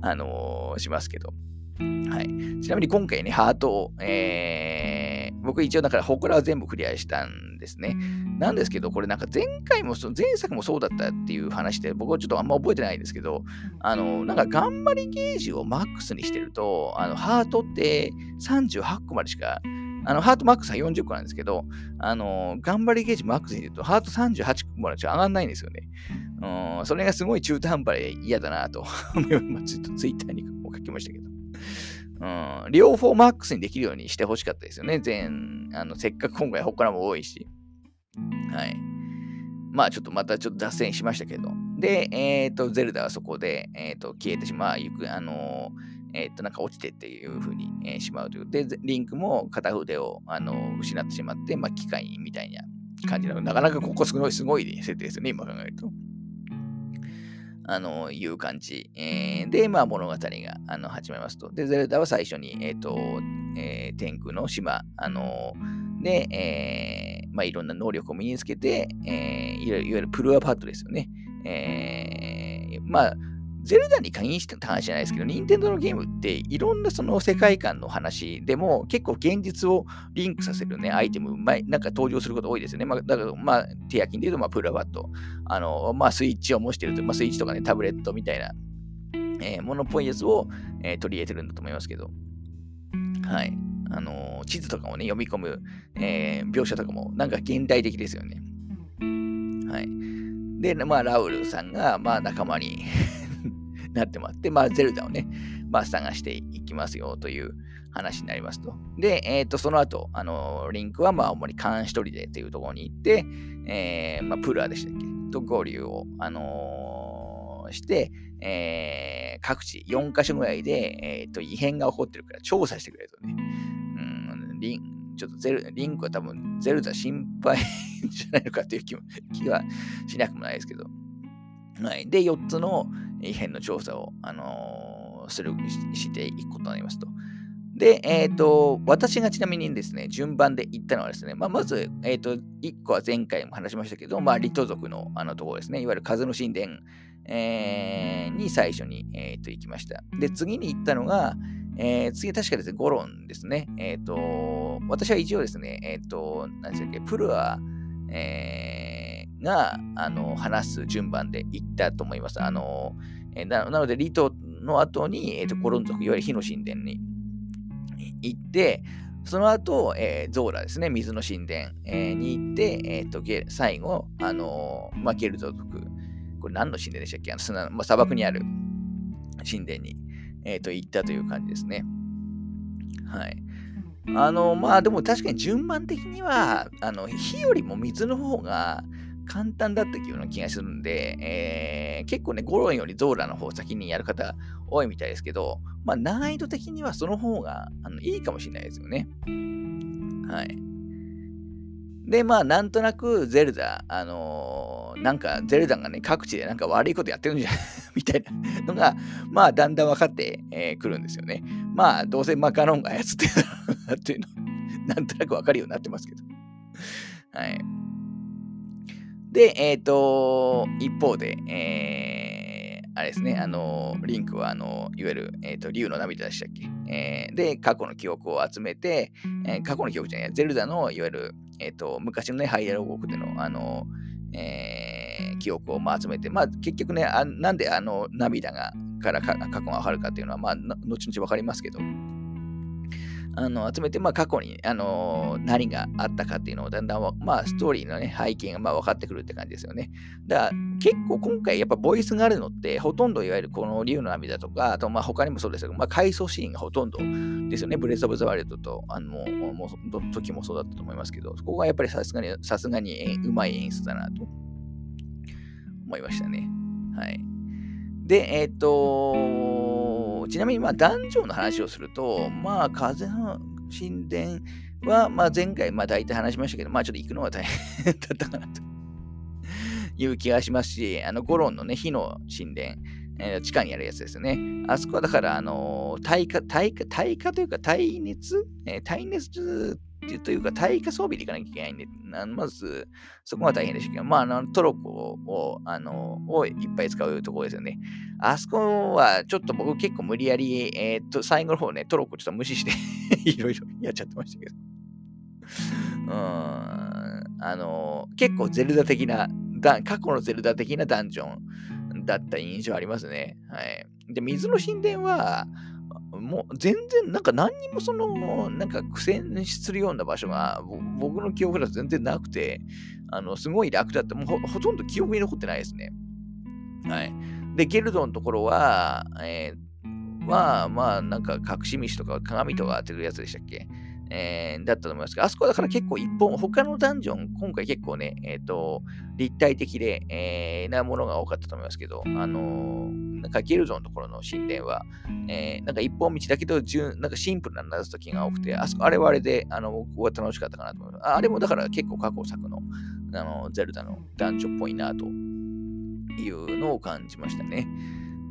Speaker 1: あのー、しますけど。はい。ちなみに今回ね、ハートを、えー、僕一応だから、ほこらは全部クリアしたんですね。なんですけど、これなんか前回も、前作もそうだったっていう話で、僕はちょっとあんま覚えてないんですけど、あの、なんか頑張りゲージをマックスにしてると、あの、ハートって38個までしかあの、ハートマックスは40個なんですけど、あの、頑張りゲージマックスに言うと、ハート38個までしか上がんないんですよね。うん、それがすごい中途半端で嫌だなと、まあ、ちょっとツイッターにも書きましたけど。うん、両方マックスにできるようにしてほしかったですよね。全、あの、せっかく今回他も多いし。はい。まあちょっとまたちょっと脱線しましたけど。で、えっ、ー、と、ゼルダはそこで、えっ、ー、と、消えてしまう、ゆく、あのえっ、と、なんか落ちてっていう風に、え、しまうという。で、リンクも片腕を、あの失ってしまって、まあ、機械みたいな感じなので。なかなかここすごい、すごい設定ですよね、今考えると。あの、いう感じ。えー、で、まあ、物語があの始まりますと。で、ゼルダは最初に、えっ、ー、と、えー、天空の島、あので、えー、まあ、いろんな能力を身につけて、えー、いわゆるプルアパッドですよね。えー、まあ、ゼルダに限してた話じゃないですけど、任天堂のゲームっていろんなその世界観の話でも結構現実をリンクさせるね、アイテム、まあ、なんか登場すること多いですよね。まあ、だから、まあ、手焼きで言うと、まあ、プラバット、あの、まあ、スイッチを模してると、まあ、スイッチとかね、タブレットみたいな、えー、ものっぽいやつを、えー、取り入れてるんだと思いますけど、はい。あのー、地図とかもね、読み込む、えー、描写とかも、なんか現代的ですよね。はい。で、まあ、ラウルさんが、まあ、仲間になってもらって、まあ、ゼルダをね、まあ、探していきますよという話になりますと。で、えっ、ー、と、その後、あの、リンクは、まあ、主に監視取りでというところに行って、えー、まあ、プーラーでしたっけ？と合流を、あのー、して、えー、各地4カ所ぐらいで、え、ー、と、異変が起こってるから調査してくれるとね。うん、リン、ちょっとゼル、リンクは多分、ゼルダ心配 じゃないのかという気気はしなくもないですけど。はい。で、4つの異変の調査を、あのー、する、していくことになりますと。で、えっ、ー、と、私がちなみにですね、順番で言ったのはですね、まあ、まず、えっ、ー、と、1個は前回も話しましたけど、まあ、リト族のあのところですね、いわゆる風の神殿、えー、に最初に、えー、と行きました。で、次に行ったのが、えー、次確かですね、ゴロンですね。えっ、と、私は一応ですね、えっ、と、何でしたっけ、プルア、えーが、あの、話す順番で行ったと思います。あの、えななので、リトの後に、えーと、コロン族、いわゆる火の神殿に行って、その後、えー、ゾーラですね、水の神殿、えー、に行って、えーと、ゲ最後、あのー、まあ、ゲルゾ族、これ何の神殿でしたっけ？あの砂、まあ、砂漠にある神殿に、えーと、行ったという感じですね。はい。あの、まあでも確かに順番的には、あの、火よりも水の方が、簡単だったような気がするんで、えー、結構ね、ゴロンよりゾーラの方先にやる方多いみたいですけど、まあ、難易度的にはその方があのいいかもしれないですよね。はい。で、まあ、なんとなく、ゼルダ、あのー、なんか、ゼルダがね、各地でなんか悪いことやってるんじゃない？みたいなのが、まあ、だんだん分かってく、えー、るんですよね。まあ、どうせマカロンが操ってるっていうの、なんとなく分かるようになってますけど。はい。で、えっ、ー、と、一方で、えー、あれですね、あの、リンクは、あの、いわゆる、えっ、ー、と、竜の涙でしたっけ、えー、で、過去の記憶を集めて、えー、過去の記憶じゃない、ゼルダの、いわゆる、えっ、と、昔のね、ハイエロ王国での、あの、えー、記憶を、まあ、集めて、まあ、結局ねあ、なんであの涙がから過去がわかるかっていうのは、まあ、後々わかりますけど、あの集めて、まあ、過去に、あの、何があったかっていうのをだんだん、まあ、ストーリーの、ね、背景がまあ分かってくるって感じですよね。だから結構今回やっぱボイスがあるのってほとんどいわゆるこの竜の涙とか、あとまあ他にもそうですけど、まあ、回想シーンがほとんどですよね。ブレス・オブ・ザ・ワイルドと、あのもう時もそうだったと思いますけど、そこがやっぱりさすがに、さすがにうまい演出だなと思いましたね。はい。で、えっ、ー、とちなみに、まあ、男女の話をすると、まあ、風の神殿は、まあ、前回、まあ、大体話しましたけど、まあ、ちょっと行くのが大変だったかなと。いう気がしますし、あの、ゴロンのね、火の神殿、えー、地下にあるやつですよね。あそこはだから、あのー、耐火、耐火、耐火というか耐熱、えー、耐熱というか、耐火装備でいかなきゃいけないんで、まず、そこが大変でしたけど、まあ、あのトロッコを、あの、をいっぱい使うところですよね。あそこは、ちょっと僕結構無理やり、えー、っと、最後の方ね、トロッコちょっと無視して いろいろやっちゃってましたけど。うん、あの、結構ゼルダ的な、過去のゼルダ的なダンジョンだった印象ありますね。はい。で、水の神殿は、もう全然なんか何にもそのなんか苦戦するような場所が僕の記憶だと全然なくてあのすごい楽だってもうほとんど記憶に残ってないですね。はい。で、ゲルドのところは、えー、まあまあなんか隠し道とか鏡とか当てるやつでしたっけ？えー、だったと思いますが、あそこだから結構一本、他のダンジョン、今回結構ね、えっ、ー、と、立体的で、えー、なものが多かったと思いますけど、あの、なんかギルドのところの神殿は、えー、なんか一本道だけど、なんかシンプルな謎解きが多くて、あそこ、あれはあれで、あの、僕は楽しかったかなと思います。あれもだから結構過去作の、あの、ゼルダのダンジョンっぽいなというのを感じましたね。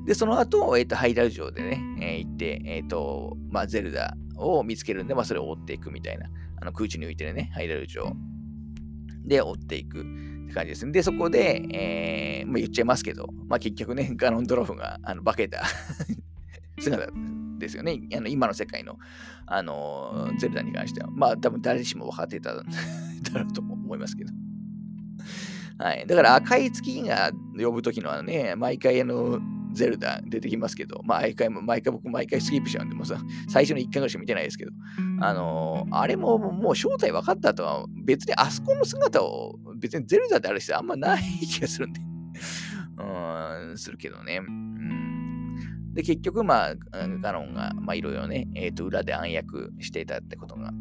Speaker 1: で、その後、えっ、ー、と、ハイダル城でね、えー、行って、えっ、ー、と、まあ、ゼルダを見つけるんで、まあ、それを追っていくみたいな、あの空中に浮いてるね、ハイダル城で追っていくって感じですね。で、そこで、えー、まあ、言っちゃいますけど、まあ、結局ね、ガノンドロフがあの化けた 姿ですよね。あの今の世界の、あのゼルダに関しては。まあ、多分誰しも分かってた だろうと思いますけど。はい。だから赤い月が呼ぶときのはね、毎回あの、ゼルダ出てきますけど、まあ、毎回、毎回僕、毎回スキップしちゃうんで、もさ、最初の1回ぐらいしか見てないですけど、あのー、あれももう正体分かった後は、別にあそこの姿を、別にゼルダである必要あんまない気がするんで、うん、するけどね。うんで、結局、まあ、ガロンが、まあ、いろいろね、えっ、ー、と、裏で暗躍していたってことが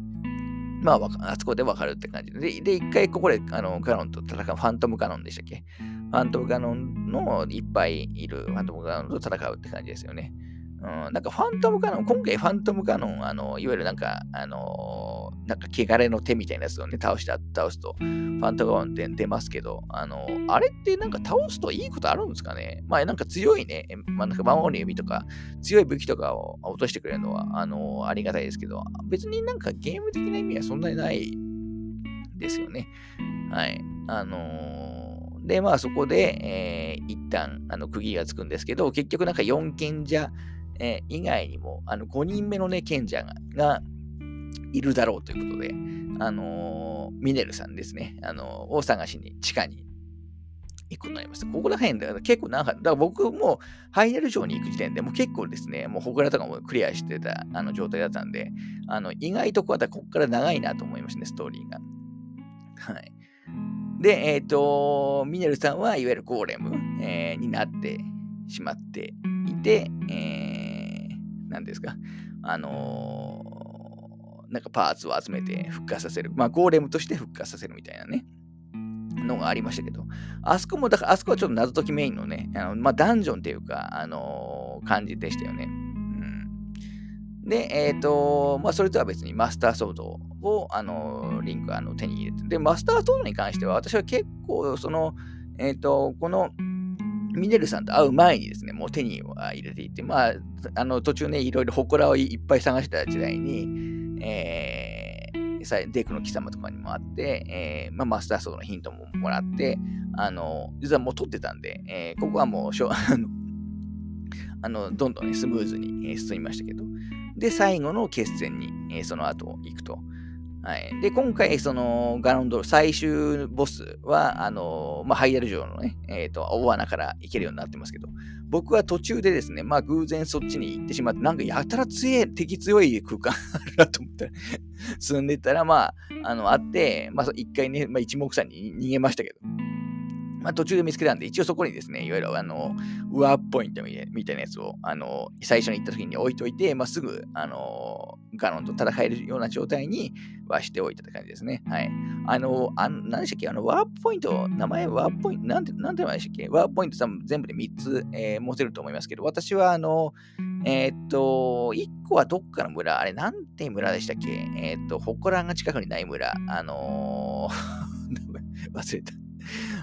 Speaker 1: まあ、あそこでわかるって感じで。で、一回ここであのカノンと戦う、ファントムカノンでしたっけ？ファントムカノンのいっぱいいるファントムカノンと戦うって感じですよね。うん、なんかファントムカノン、今回ファントムカノン、あの、いわゆるなんか、あのー、なんか汚れの手みたいなやつをね、倒して、倒すと、ファントムカノンって出ますけど、あのー、あれってなんか倒すといいことあるんですかね？まあなんか強いね、まあなんか守り指とか、強い武器とかを落としてくれるのは、あのー、ありがたいですけど、別になんかゲーム的な意味はそんなにないですよね。はい。あので、まあそこで、えー、一旦、あの、釘がつくんですけど、結局なんか4賢者、えー、以外にも、あの、5人目のね、賢者がいるだろうということで、あのー、ミネルさんですね、あのー、を探しに、地下に行くことになります。ここら辺だから結構長か。だから僕もハイネル城に行く時点でもう結構ですね、もう祠とかもクリアしてたあの状態だったんで、あの意外とここから長いなと思いましたね、ストーリーが。はい。で、えっ、ー、と、ミネルさんはいわゆるゴーレム、えー、になってしまっていて、えー何ですか、あのー、なんかパーツを集めて復活させる。まあ、ゴーレムとして復活させるみたいなね、のがありましたけど、あそこも、だからあそこはちょっと謎解きメインのね、あのまあ、ダンジョンっていうか、あのー、感じでしたよね。で、えっ、ー、と、まあ、それとは別にマスターソードを、あのリンクあの手に入れて、で、マスターソードに関しては、私は結構、その、えっ、と、この、ミネルさんと会う前にですね、もう手には入れていて、まあ、あの途中ね、いろいろ祠をいっぱい探した時代に、えー、デクの貴様とかにもあって、えーまあ、マスターソードのヒントももらって、あの、実はもう取ってたんで、えー、ここはもうしょあの、どんどんね、スムーズに進みましたけど、で、最後の決戦に、えー、その後行くと。はい。で、今回、その、ガロンドル、最終ボスは、あの、まあ、ハイダル城のね、えっ、ー、と、大穴から行けるようになってますけど、僕は途中でですね、まあ、偶然そっちに行ってしまって、なんかやたら強い、敵強い空間あるなと思ったら 進んでったら、まあ、あの、あって、まあ、一回ね、まあ、一目散に逃げましたけど、まあ、途中で見つけたんで、一応そこにですね、いわゆるあの、ウアーポイントみたいなやつを、あの、最初に行った時に置いといて、まあ、すぐ、あの、ガノンと戦えるような状態にはしておいたって感じですね。はい。あの、あ何でしたっけ？あの、ワープポイント、名前ワープポイント、なんて、なんて名前でしたっけ？ワープポイント多分全部で3つ、えー、持てると思いますけど、私は、あの、えー、っと、1個はどっかの村、あれ、なんて村でしたっけ？えー、っと、祠が近くにない村、あのー、忘れた。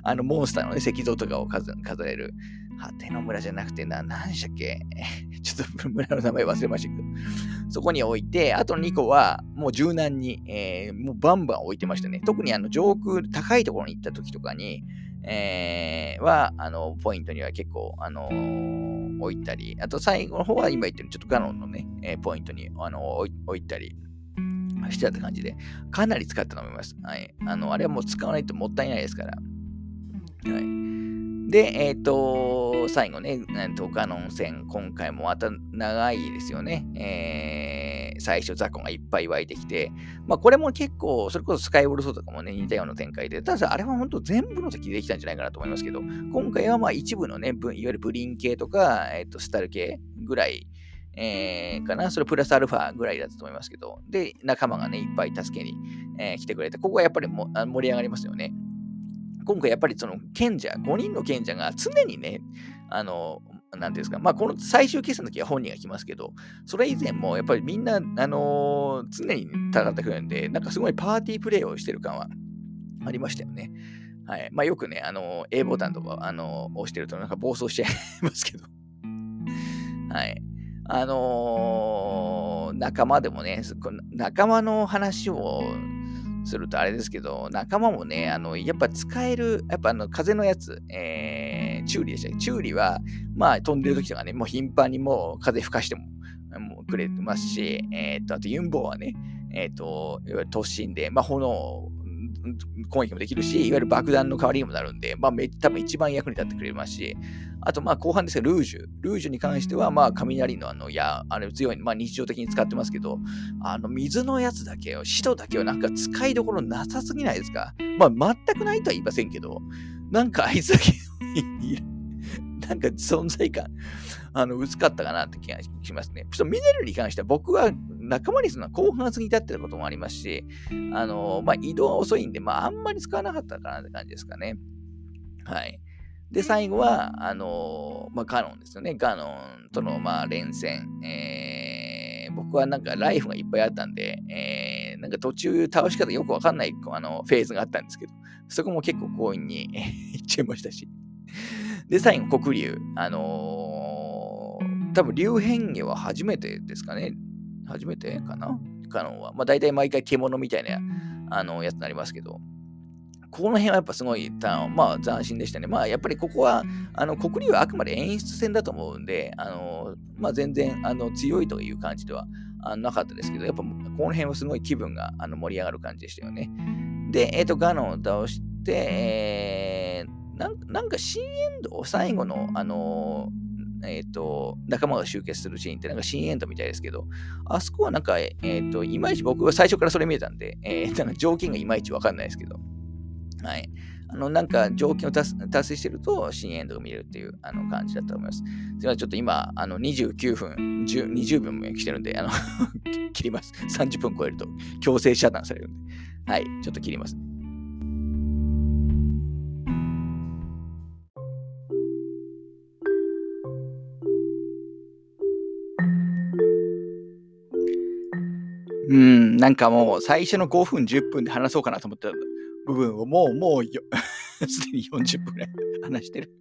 Speaker 1: あの、モンスターのね、石像とかを飾れる。果ての村じゃなくてな、何でしたっけ？ちょっと村の名前忘れましたけど。そこに置いて、あと2個はもう柔軟に、えー、もうバンバン置いてましたね。特にあの上空、高いところに行った時とかに、えー、は、あの、ポイントには結構、あのー、置いたり、あと最後の方は今言ってるちょっとガノンのね、えー、ポイントに、あの置いたりしてたって感じで、かなり使ったと思います。はい。あの、あれはもう使わないともったいないですから。はい。で、えっ、ー、と、最後ね、なんとガノン戦、今回もまた長いですよね。えー、最初雑魚がいっぱい湧いてきて、まあこれも結構、それこそスカイウォルソーとかもね、似たような展開で、ただあれは本当全部の敵できたんじゃないかなと思いますけど、今回はまあ一部のね、いわゆるブリン系とか、えっ、ー、と、スタル系ぐらいえー、かな、それプラスアルファぐらいだったと思いますけど、で、仲間がね、いっぱい助けに、えー、来てくれて、ここはやっぱりも盛り上がりますよね。今回やっぱりその賢者、5人の賢者が常にね、あの、なんですか、まあ、この最終決戦の時は本人が来ますけど、それ以前もやっぱりみんな、あのー、常に戦ってくれるんで、なんかすごいパーティープレイをしてる感はありましたよね。はい。まあ、よくね、あのー、A ボタンとか、あのー、押してるとなんか暴走しちゃいますけど。はい。あの仲間でもね、仲間の話をするとあれですけど、仲間もね、あの、やっぱ使える、やっぱあの、風のやつ、えー、チューリーでしたっけ？チューリーは、まあ、飛んでる時とかね、もう頻繁にもう風吹かしても、もうくれてますし、えっ、と、あとユンボはね、えっ、と、いわゆる突進で、まあ、炎攻撃もできるし、いわゆる爆弾の代わりにもなるんで、まあ、め多分一番役に立ってくれますし、あと、まあ、後半ですが、ルージュ。ルージュに関しては、まあ、雷のあの、や、あれ強い、まあ、日常的に使ってますけど、あの、水のやつだけを、使徒だけはなんか使いどころなさすぎないですか？まあ、全くないとは言いませんけど、なんかあいつだけなんか存在感、あの、薄かったかなって気がしますね。ちょっとミネルに関しては僕は仲間にするのは後半過ぎ立ってこともありますし、あの、まあ、移動は遅いんで、まあ、あんまり使わなかったかなって感じですかね。はい。で、最後は、あの、まあ、ガノンですよね。ガノンとの、まあ、連戦。えー、僕はなんかライフがいっぱいあったんで、えー、なんか途中倒し方よくわかんないあのフェーズがあったんですけど、そこも結構強引に いっちゃいましたし。で、最後、黒竜。あのー、多分、竜変化は初めてですかね。初めてかな？カノンは。まあ、大体毎回獣みたいな、あの、やつになりますけど、この辺はやっぱすごい、まあ、斬新でしたね。まあ、やっぱりここは、あの、国竜はあくまで演出戦だと思うんで、あの、まあ、全然、あの、強いという感じではなかったですけど、やっぱ、この辺はすごい気分があの盛り上がる感じでしたよね。で、えっ、ー、と、ガノンを倒して、えーなんなんか新エンド、最後の、あのー、えっ、ー、と、仲間が集結するシーンってなんか新エンドみたいですけど、あそこはなんか、えっ、ー、と、いまいち僕は最初からそれ見えたんで、えー、なんか条件がいまいちわかんないですけど、はい。あの、なんか条件を達成してると、新エンドが見れるっていうあの感じだと思います。ではちょっと今、あの29分、20分も来てるんで、あの 切ります。30分超えると強制遮断されるんで。はい、ちょっと切ります。なんかもう最初の5分、10分で話そうかなと思った部分をもう、もう すでに40分ぐらい話してる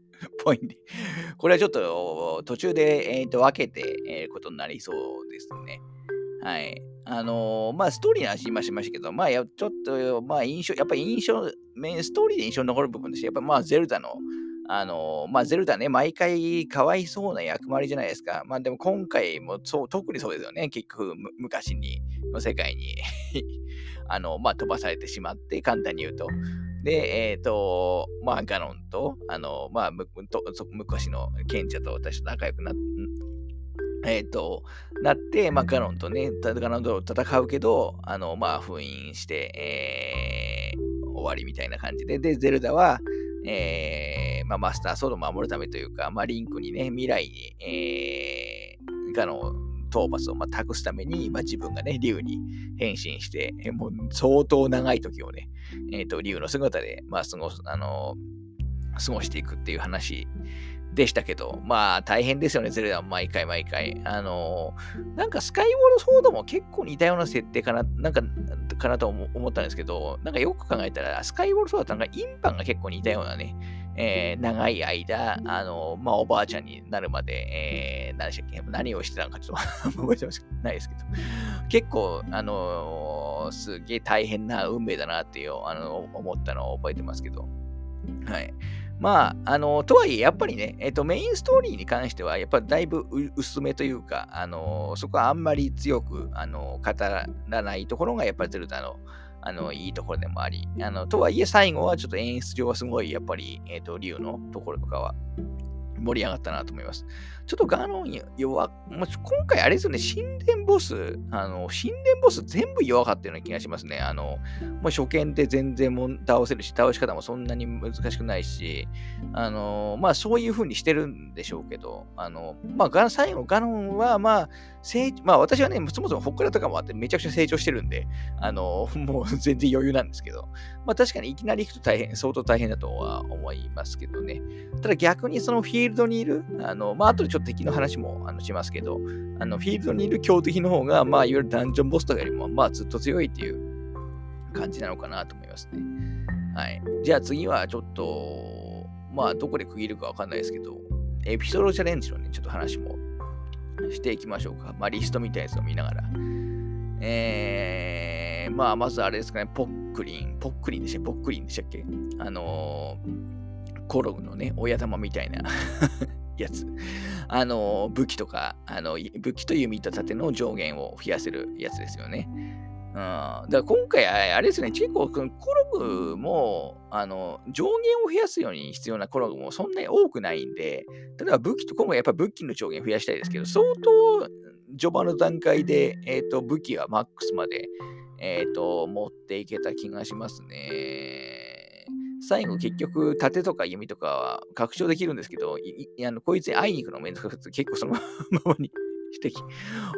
Speaker 1: ポイント。これはちょっと途中で、えー、と分けて、えー、ことになりそうですね。はい。あのー、まあ、ストーリーの話今しましたけど、まあ、ちょっと、まあ、印象、やっぱり印象、メインストーリーで印象に残る部分ですし、やっぱまあ、ゼルダの、あの、まあ、ゼルダね、毎回かわいそうな役回りじゃないですか。まあ、でも今回もそう、特にそうですよね。結局、昔に、の世界に あの、まあ、飛ばされてしまって、簡単に言うと。で、えっ、ー、と、まあ、ガノンと、あの、まあ、昔の賢者と私と仲良くなって、えっ、ー、と、なって、まあ、ガノンとね、ガノンと戦うけど、あの、まあ、封印して、えー、終わりみたいな感じで、で、ゼルダは、えー、まあ、マスターソードを守るためというか、まあ、リンクにね、未来に、えー、がの討伐をまあ託すために、まあ、自分がね、竜に変身して、もう相当長い時をね、えっ、ー、と、竜の姿で、まあ、過ごす、あの過ごしていくっていう話でしたけど、まあ大変ですよね、ゼルダは毎回毎回。あのー、なんかスカイウォールソードも結構似たような設定かな、なんか、かなと思ったんですけど、なんかよく考えたら、スカイウォールソードってなんかインパンが結構似たようなね、えー、長い間、あのー、まあおばあちゃんになるまで、えー、何でしたっけ、何をしてたのかちょっと 覚えてないですけど、結構、あのー、すげえ大変な運命だなっていう、あの思ったのを覚えてますけど、はい。まあ、あの、とはいえ、やっぱりね、えっと、メインストーリーに関しては、やっぱりだいぶ薄めというか、あの、そこはあんまり強く、あの、語らないところが、やっぱりゼルダの、あの、いいところでもあり、あの、とはいえ、最後はちょっと演出上はすごい、やっぱり、えっと、竜のところとかは、盛り上がったなと思います。ちょっとガノン弱、もう今回あれですよね、神殿ボス、あの、神殿ボス全部弱かったような気がしますね。あの、もう初見で全然も倒せるし、倒し方もそんなに難しくないし、あの、まあそういう風にしてるんでしょうけど、あの、まあ最後ガノンは、まあ、成まあ私はね、そもそもほっからとかもあってめちゃくちゃ成長してるんで、あの、もう全然余裕なんですけど、まあ確かにいきなり行くと大変、相当大変だとは思いますけどね。ただ逆にそのフィールドにいる、あの、まあ後でちょっと敵の話もあのしますけど、あの、フィールドにいる強敵の方が、まあいわゆるダンジョンボスとかよりも、まあずっと強いっていう感じなのかなと思いますね。はい。じゃあ次はちょっと、まあどこで区切るかわかんないですけど、エピソードチャレンジのね、ちょっと話もしていきましょうか。まあリストみたいなやつを見ながら。えー、まあまずあれですかね、ポックリン、ポックリンでしたっけ？ポックリンでしたっけ？あのー、コログのね、親玉みたいなやつ。あの、武器とか、あの武器と弓と盾の上限を増やせるやつですよね。うん、だから今回、あれですね、結構、コログも、あの、上限を増やすように必要なコログもそんなに多くないんで、例えば武器と、今回やっぱ武器の上限増やしたいですけど、相当序盤の段階で、えっ、ー、と、武器はマックスまで、えっ、ー、と、持っていけた気がしますね。最後結局、盾とか弓とかは拡張できるんですけど、あのこいつに会いに行くのめんどくさくて結構その ままにして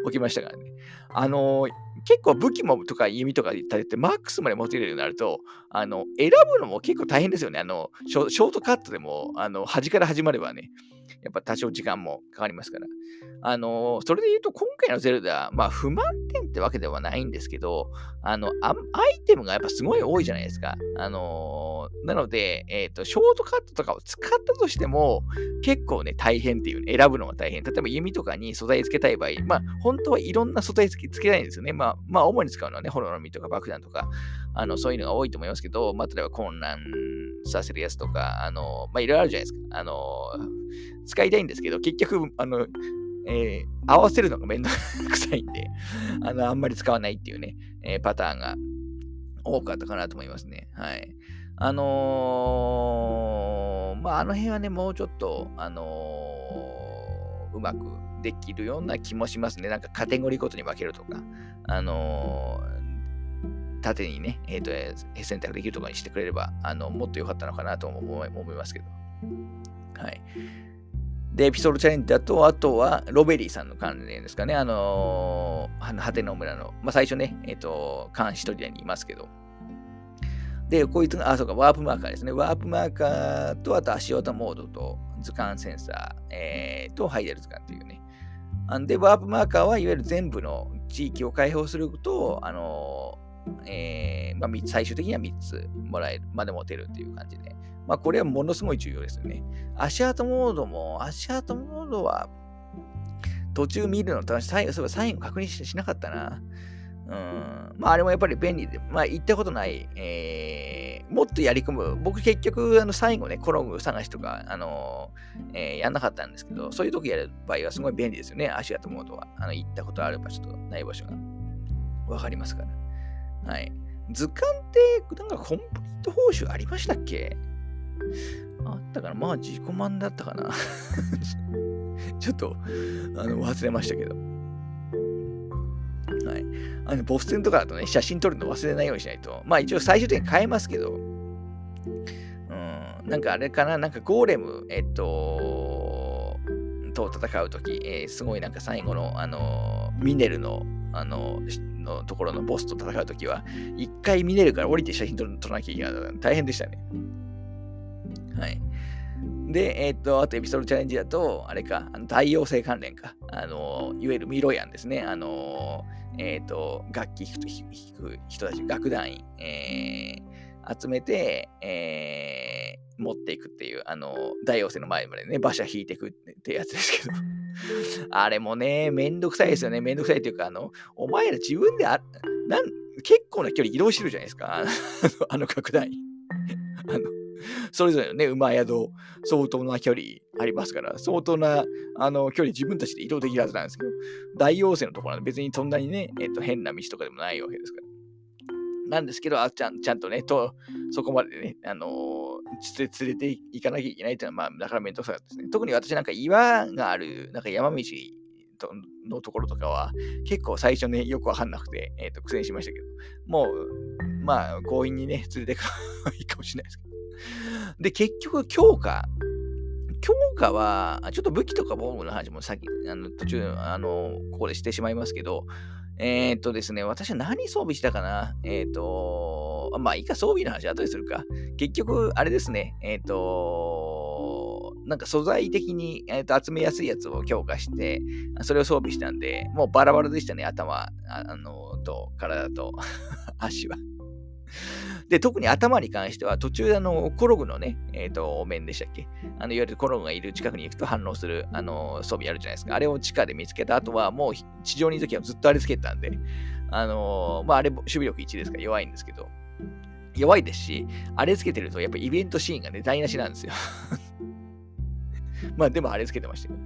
Speaker 1: おきましたからね。あのー、結構武器もとか弓とか盾ってマックスまで持てるようになると、あの、選ぶのも結構大変ですよね。あの、ショートカットでも、あの、端から始まればね、やっぱ多少時間もかかりますから。あのそれで言うと今回のゼルダ、まあ不満点ってわけではないんですけど、あの、アイテムがやっぱすごい多いじゃないですか。あのなので、えっ、ー、と、ショートカットとかを使ったとしても、結構ね、大変っていうね、選ぶのが大変。例えば弓とかに素材つけたい場合、まあ、本当はいろんな素材つけつけたいんですよね。まあ、まあ、主に使うのはね、炎の実とか爆弾とか、あの、そういうのが多いと思いますけど、まあ、例えば混乱させるやつとか、あの、まあ、いろいろあるじゃないですか。あの、使いたいんですけど、結局、あの、えー、合わせるのがめんどくさいんで、あの、あんまり使わないっていうね、えー、パターンが多かったかなと思いますね。はい。あのー、まあ、あの辺はね、もうちょっと、あの、うまくできるような気もしますね。なんかカテゴリーごとに分けるとか、あの、縦にね、えっ、ー、と、選択できるとかにしてくれれば、あの、もっと良かったのかなと思いますけど。はい。で、エピソードチャレンジだと、あとは、ロベリーさんの関連ですかね。あのー、果ての村の、まあ、最初ね、えっ、ー、と、監視取りにいますけど。で、こいつが、あ、そうか、ワープマーカーですね。ワープマーカーと、あと足音モードと、図鑑センサー、えー、と、ハイデル図鑑っていうね。で、ワープマーカーはいわゆる全部の地域を開放すると、あの、えーまあ、最終的には3つもらえる、まで持てるっていう感じで。まあ、これはものすごい重要ですよね。足跡モードも、足跡モードは、途中見るの、最後、そういえばサインを確認しなかったな。うん。まあ、あれもやっぱり便利で、まあ、行ったことない、えー、もっとやり込む。僕結局、あの、最後ね、コログ探しとか、あのー、えー、やんなかったんですけど、そういう時やる場合はすごい便利ですよね。足跡モードは。あの、行ったことある場所とない場所がわかりますから。はい。図鑑って、なんかコンプリート報酬ありましたっけ？あったかなまあ自己満だったかな ちょっと、あの、忘れましたけど。はい。あの、ボス戦とかだとね、写真撮るの忘れないようにしないと。まあ一応最終的に変えますけど、うん、なんかあれかな、なんかゴーレム、えっと、と戦うとき、えー、すごいなんか最後の、あの、ミネルの、あの、のところのボスと戦うときは、一回見れるから降りて写真撮らなきゃいけない。大変でしたね。はい。で、えっ、と、あとエピソードチャレンジだと、あれか、あの太陽性関連か。あの、いわゆるミロヤンですね。あの、えっ、と、楽器弾く人たち、楽団員、えー、集めて、えー、持っていくっていう、あの、大王星の前までね、馬車引いていくってやつですけど。あれもね、めんどくさいですよね。めんどくさいっていうか、あの、お前ら自分であ、なん、結構な距離移動してるじゃないですか。あの、楽団員。あの、それぞれのね、馬宿、相当な距離ありますから、相当なあの距離自分たちで移動できるはずなんですけど、大王星のところは別にそんなにね、えっ、と、変な道とかでもないわけですから。なんですけど、あちゃんちゃんとね、とそこまでね、あの、連れて行かなきゃいけないっていうのは、まあ、だからめんどくさかったですね。特に私なんか岩がある、なんか山道のところとかは、結構最初ね、よくわかんなくて、えっ、ー、と、苦戦しましたけど、もう、まあ、強引にね、連れてかいいかもしれないですけど。で、結局、強化。強化は、ちょっと武器とか防具の話もさっき、あの途中、あの、ここでしてしまいますけど、えー、っとですね、私は何装備したかな？えー、っと、まあいいか装備の話後でするか。結局、あれですね、えー、っと、なんか素材的に、えー、と集めやすいやつを強化して、それを装備したんで、もうバラバラでしたね、頭、あの、と、体と 足は。で、特に頭に関しては、途中であの、コログのね、えっ、ー、と、面でしたっけ？あの、いわゆるコログがいる近くに行くと反応する、あの、装備あるじゃないですか。あれを地下で見つけた後は、もう地上にいるときはずっとあれつけてたんで、あのまあ、あれ、守備力1ですから弱いんですけど、弱いですし、あれつけてると、やっぱイベントシーンがね、台無しなんですよ。まあ、でもあれつけてましたけど、ね。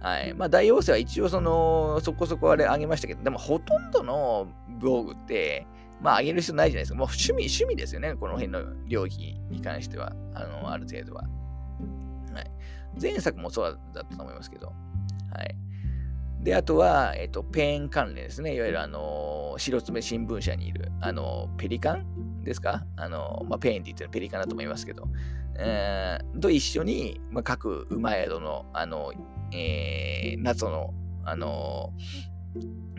Speaker 1: はい。まあ、大王星は一応その、そこそこあれあげましたけど、でもほとんどの防具って、まあ、上げる必要ないじゃないですか。もう趣味、趣味ですよね。この辺の料金に関しては。あの、ある程度は。はい。前作もそうだったと思いますけど。はい。で、あとは、えっ、と、ペン関連ですね。いわゆる、あの、白爪新聞社にいる、あの、ペリカンですか？あの、まあ、ペンって言ってるペリカンだと思いますけど、えー、と一緒に、まあ、各馬宿の、あの、えー、謎の、あの、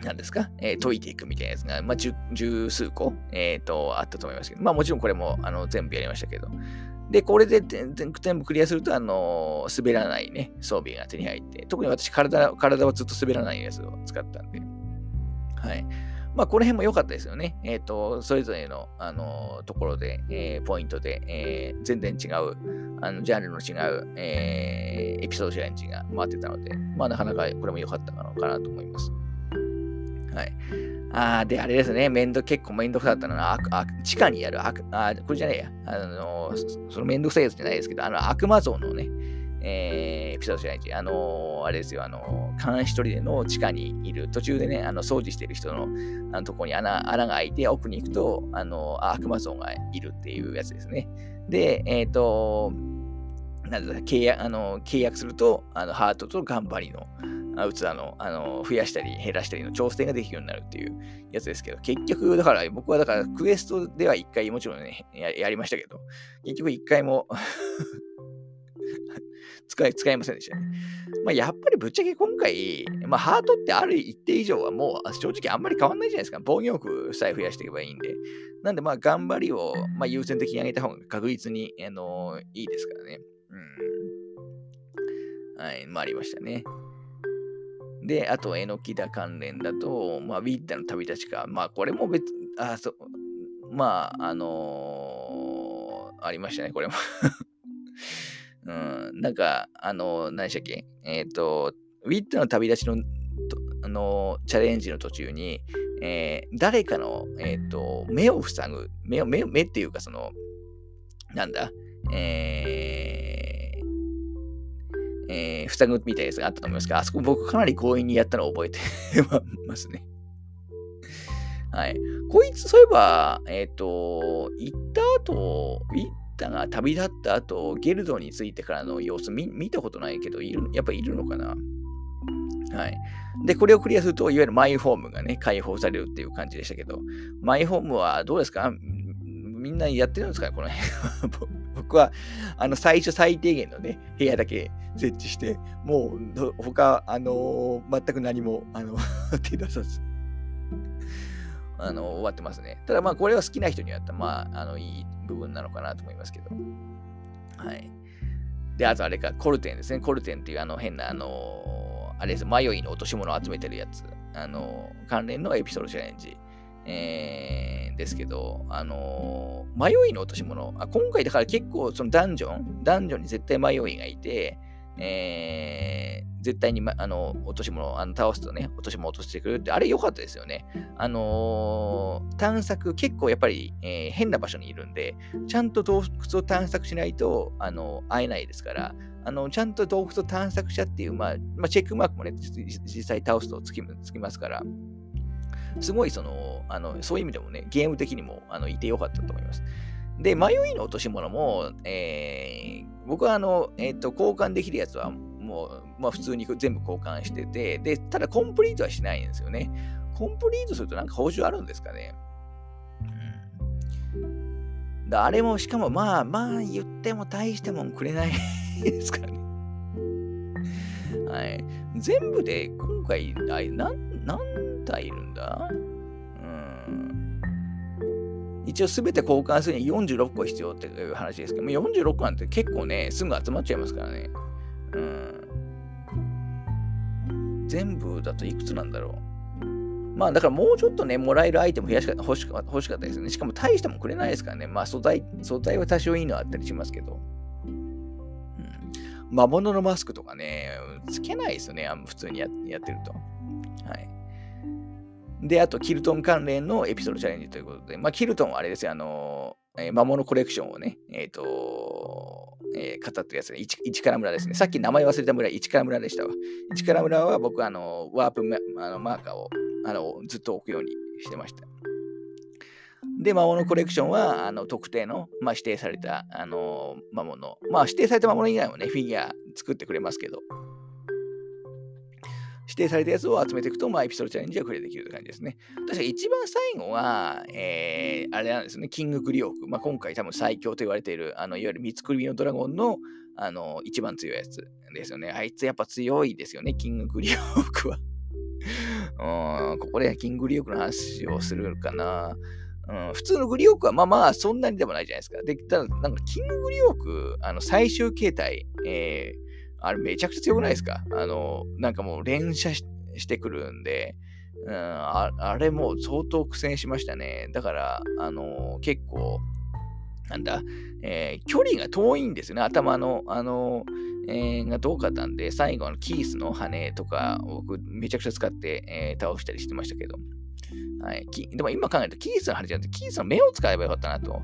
Speaker 1: なんですか、えー、解いていくみたいなやつが、まあ、十数個、えーと、あったと思いますけど、まあもちろんこれもあの全部やりましたけど、で、これで全部クリアすると、あの滑らないね、装備が手に入って、特に私体、体はずっと滑らないやつを使ったんで、はい。まあ、この辺も良かったですよね。えっ、ー、と、それぞれの、あのところで、えー、ポイントで、えー、全然違う、あのジャンルの違う、えエピソードチャレンジが回ってたので、まあ、なかなかこれも良かったのかなと思います。はい。ああ、で、あれですね。めんど、結構めんどくさかったのは、あ地下にある、ああ、これじゃねえや。あの、そのめんどくさいやつじゃないですけど、あの、悪魔像のね、えー、エピソードじゃないあのあれですよ、あの監視取りでの地下にいる、途中でね、あの掃除してる人のあのとこに穴穴が開いて、奥に行くと、あの悪魔像がいるっていうやつですね。で、えっ、ー、と、なんだ契約あの契約すると、あのハートと頑張りの、器のあの増やしたり減らしたりの調整ができるようになるっていうやつですけど、結局、だから僕はだからクエストでは一回もちろんねや、りましたけど、結局一回も 使い、使いませんでしたね。まあ、やっぱりぶっちゃけ今回、まあ、ハートってある一定以上はもう正直あんまり変わんないじゃないですか。防御力さえ増やしていけばいいんで。なんで、まあ、頑張りを、まあ、優先的に上げた方が確実に、あのいいですからね。うん。はい、まあ、ありましたね。で、あと、えのきだ関連だと、まあ、ウィッタの旅立ちか。まあ、これも別、あ、そう、まあ、あのー、ありましたね、これも。うん、なんか、あのー、何でしたっけ？えっ、ー、と、ウィッタの旅立ちの、あのチャレンジの途中に、え誰かの、えっ、と、目を塞ぐ、目を、目目っていうか、その、なんだ、えー、えー、塞ぐみたいなやつがあったと思いますが、あそこ僕かなり強引にやったのを覚えてますね。はい。こいつ、そういえば、えっ、ー、と、行った後、ウィッタが旅立った後、ゲルドについてからの様子見見たことないけど、いるやっぱいるのかな？はい。で、これをクリアすると、いわゆるマイホームがね、解放されるっていう感じでしたけど、マイホームはどうですか？みんなやってるんですかね？この辺。僕は、あの、最初最低限のね、部屋だけ設置して、もう、他、あのー、全く何も、あの、手出さず、あの、終わってますね。ただ、まあ、これは好きな人には、まあ、あの、いい部分なのかなと思いますけど。はい。で、あとあれか、コルテンですね。コルテンっていう、あの、変な、あのー、あれです、迷いの落とし物を集めてるやつ。あのー、関連のエピソードチャレンジ。えー、ですけど、あのー、迷いの落とし物。あ、今回だから結構そのダンジョン、ダンジョンに絶対迷いがいて、えー、絶対に、ま、あの落とし物あの倒すとね、落とし物落としてくるって、あれ良かったですよね。あのー、探索、結構やっぱり、えー、変な場所にいるんで、ちゃんと洞窟を探索しないと、あの会えないですから、あのちゃんと洞窟を探索者っていう、まあまあ、チェックマークもね、実際倒すとつきつきますから、すごいその、あのそういう意味でもね、ゲーム的にもあのいてよかったと思います。で、迷いの落とし物も、えー、僕はあの、えっ、ー、と、交換できるやつはもう、まあ普通に全部交換してて、で、ただコンプリートはしないんですよね。コンプリートするとなんか報酬あるんですかね。うん。だあれも、しかもまあまあ言っても大してもんくれないですからね。はい。全部で今回、あ何、何体いるんだ一応すべて交換するには46個必要っていう話ですけど、46個なんて結構ね、すぐ集まっちゃいますからね。うん。全部だといくつなんだろう。まあだからもうちょっとね、もらえるアイテム増やしか欲しか欲しかったですね。しかも大してもくれないですからね。まあ素材、素材は多少いいのはあったりしますけど。うん。魔物のマスクとかね、つけないですよね。普通にややってると。はい。で、あと、キルトン関連のエピソードチャレンジということで、まあ、キルトンはあれですよ、あの、えー、魔物コレクションをね、えっ、ー、と、えー、語ってるやつね、市から村ですね。さっき名前忘れた村、市から村でしたわ。市から村は僕、あの、ワープあのマーカーをあのずっと置くようにしてました。で、魔物コレクションは、あの特定の、まあ、指定された、あの魔物。まあ、指定された魔物以外もね、フィギュア作ってくれますけど、指定されたやつを集めていくと、まあ、エピソードチャレンジがクリアできるという感じですね。確か一番最後は、えー、あれなんですね、キンググリオーク。まあ、今回多分最強と言われている、あのいわゆる三つ首のドラゴンのあの一番強いやつですよね。あいつやっぱ強いですよね、キンググリオークは。うん、ここでキンググリオークの話をするかな。うん、普通のグリオークはまあまあそんなにでもないじゃないですか。で、ただなんかキンググリオーク、あの最終形態、えー、あれめちゃくちゃ強くないですか？あの、なんかもう連射してくるんで、うん、ああれもう相当苦戦しましたね。だから、あの結構、なんだ、えー、距離が遠いんですよね。頭の、あのえー、が遠かったんで、最後のキースの羽とか、僕めちゃくちゃ使って、えー、倒したりしてましたけど。はい、でも今考えると、キースの羽じゃなくて、キースの目を使えばよかったなと、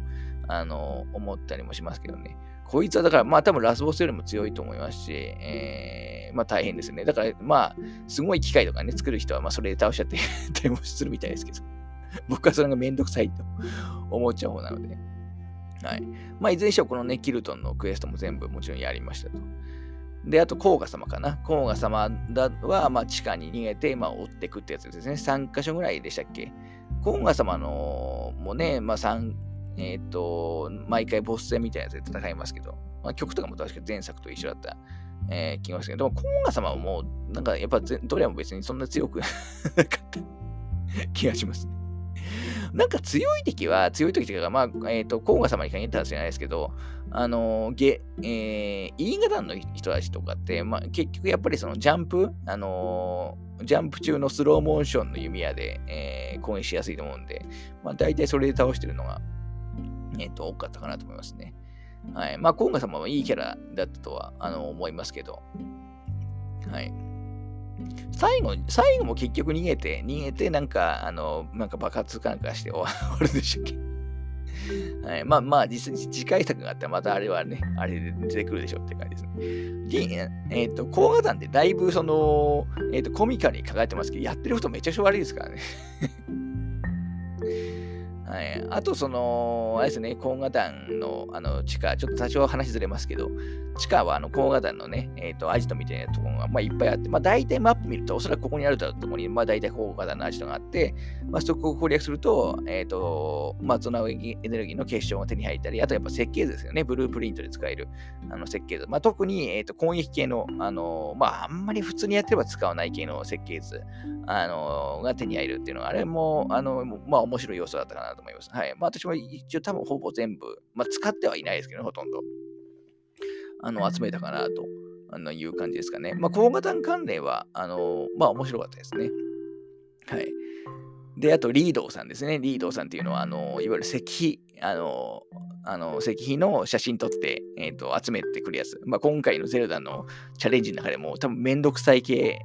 Speaker 1: あの思ったりもしますけどね。こいつはだから、まあ多分ラスボスよりも強いと思いますし、えー、まあ大変ですね。だから、まあ、すごい機械とかね、作る人は、まあそれで倒しちゃって たりもするみたいですけど、僕はそれがめんどくさいと思っちゃう方なので。はい。まあ、いずれにしろこのね、キルトンのクエストも全部もちろんやりましたと。で、あと、甲賀様かな。甲賀様だは、まあ、地下に逃げて、まあ、追っていくってやつですね。3箇所ぐらいでしたっけ。甲賀様のもね、まあ、3、えっ、と、毎回ボス戦みたいなやつで戦いますけど、まあ、曲とかも確か前作と一緒だった、えー、気がしますけど、でも、コンガ様はもう、なんかやっぱどれも別にそんな強く なかった 気がしますね。なんか強い敵は、強い敵というか、まあ、えっ、ー、と、コンガ様に限ったら知らないですけど、あの、ゲ、えー、E 型の人たちとかって、まあ、結局やっぱりそのジャンプ、あのー、ジャンプ中のスローモーションの弓矢で、えー、攻撃しやすいと思うんで、まあ、大体それで倒してるのが、えっ、と、多かったかなと思いますね。はい。まあ、コンガ様はいいキャラだったとは、あの、思いますけど、はい。最後、最後も結局逃げて、逃げて、なんか、あの、なんか爆発かなんかして 終わるでしたっけ？はい、まあまあ、実際次回作があったらまたあれはね、あれで出てくるでしょって感じですね。で、えっ、ー、と、高画団ってだいぶその、えっ、ー、と、コミカルに抱えてますけど、やってる人めちゃくちゃ悪いですからね。はい、あと、その、あれですね、コンガ団のあの地下、ちょっと多少話ずれますけど、地下はあのコンガ団のね、えっ、ー、と、アジトみたいなところが、まあ、いっぱいあって、まあ、大体マップ見ると、おそらくここにあるところに、まあ、大体コンガ団のアジトがあって、まあ、そこを攻略すると、えっ、ー、と、まあ、ゾナウエネルギーの結晶が手に入ったり、あとやっぱ設計図ですよね、ブループリントで使えるあの設計図。まあ、特に、えっ、ー、と、攻撃系の、あの、まあ、あんまり普通にやってれば使わない系の設計図、あの、が手に入るっていうのは、あれも、あの、まあ、面白い要素だったかなと。思います。はい。まあ私も一応多分ほぼ全部、まあ、使ってはいないですけど、ほとんど。あの、集めたかなとあのいう感じですかね。まあ、高型関連は、あの、まあ、面白かったですね。はい。で、あと、リードーさんですね。リードーさんっていうのは、あの、いわゆる石碑、あの、あの石碑の写真撮って、えーと、集めてくるやつ。まあ、今回のゼルダのチャレンジの中でも、多分めんどくさい系、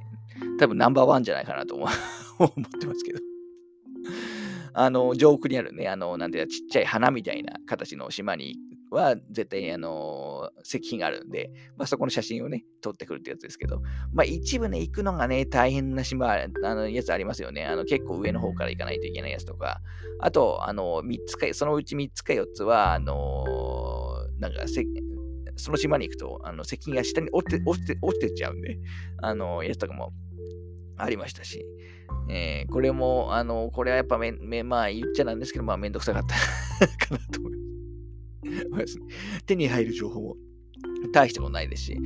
Speaker 1: 多分ナンバーワンじゃないかなと思 ってますけど。あの、上空にあるね、あの、なんていうちっちゃい花みたいな形の島には絶対にあの石碑があるんで、まあ、そこの写真をね、撮ってくるってやつですけど、まあ、一部ね、行くのがね、大変な島、あのやつありますよね。あの結構上の方から行かないといけないやつとか、あと、あの、3つか、そのうち3つか4つは、あのなんかその島に行くと、あの、石碑が下に落ちて、落ちて、落ちてっちゃうんで、あの、やつとかもありましたし、えー、これも、あの、これはやっぱめ、めまあ言っちゃなんですけど、まあめんどくさかった かなと思います。手に入る情報も大したことないですし、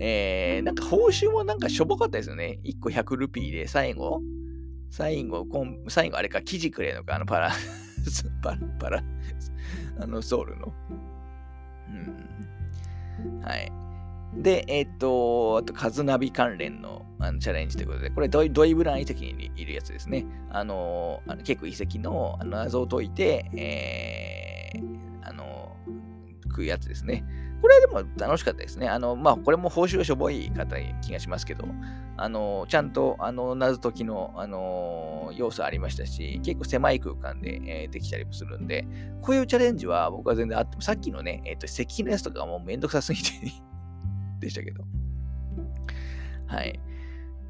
Speaker 1: えー、なんか報酬もなんかしょぼかったですよね。1個100ルピーで最後、最後、最後あれか、生地くれのか、あのパラ、パラ、パラ、あのソウルの。うん。はい。で、えっ、と、あと、カズナビ関連のあのチャレンジということで、これドイ、ドイブラン遺跡にいるやつですね。あの、あの結構遺跡のあの謎を解いて、えー、あの、食うやつですね。これでも楽しかったですね。あの、まあ、これも報酬がしょぼい方気がしますけど、あの、ちゃんと、あの、謎解きの、あの、要素ありましたし、結構狭い空間で、えー、できたりもするんで、こういうチャレンジは僕は全然あっても、さっきのね、えっ、ー、と、石器のやつとかもうめんどくさすぎてでしたけど。はい。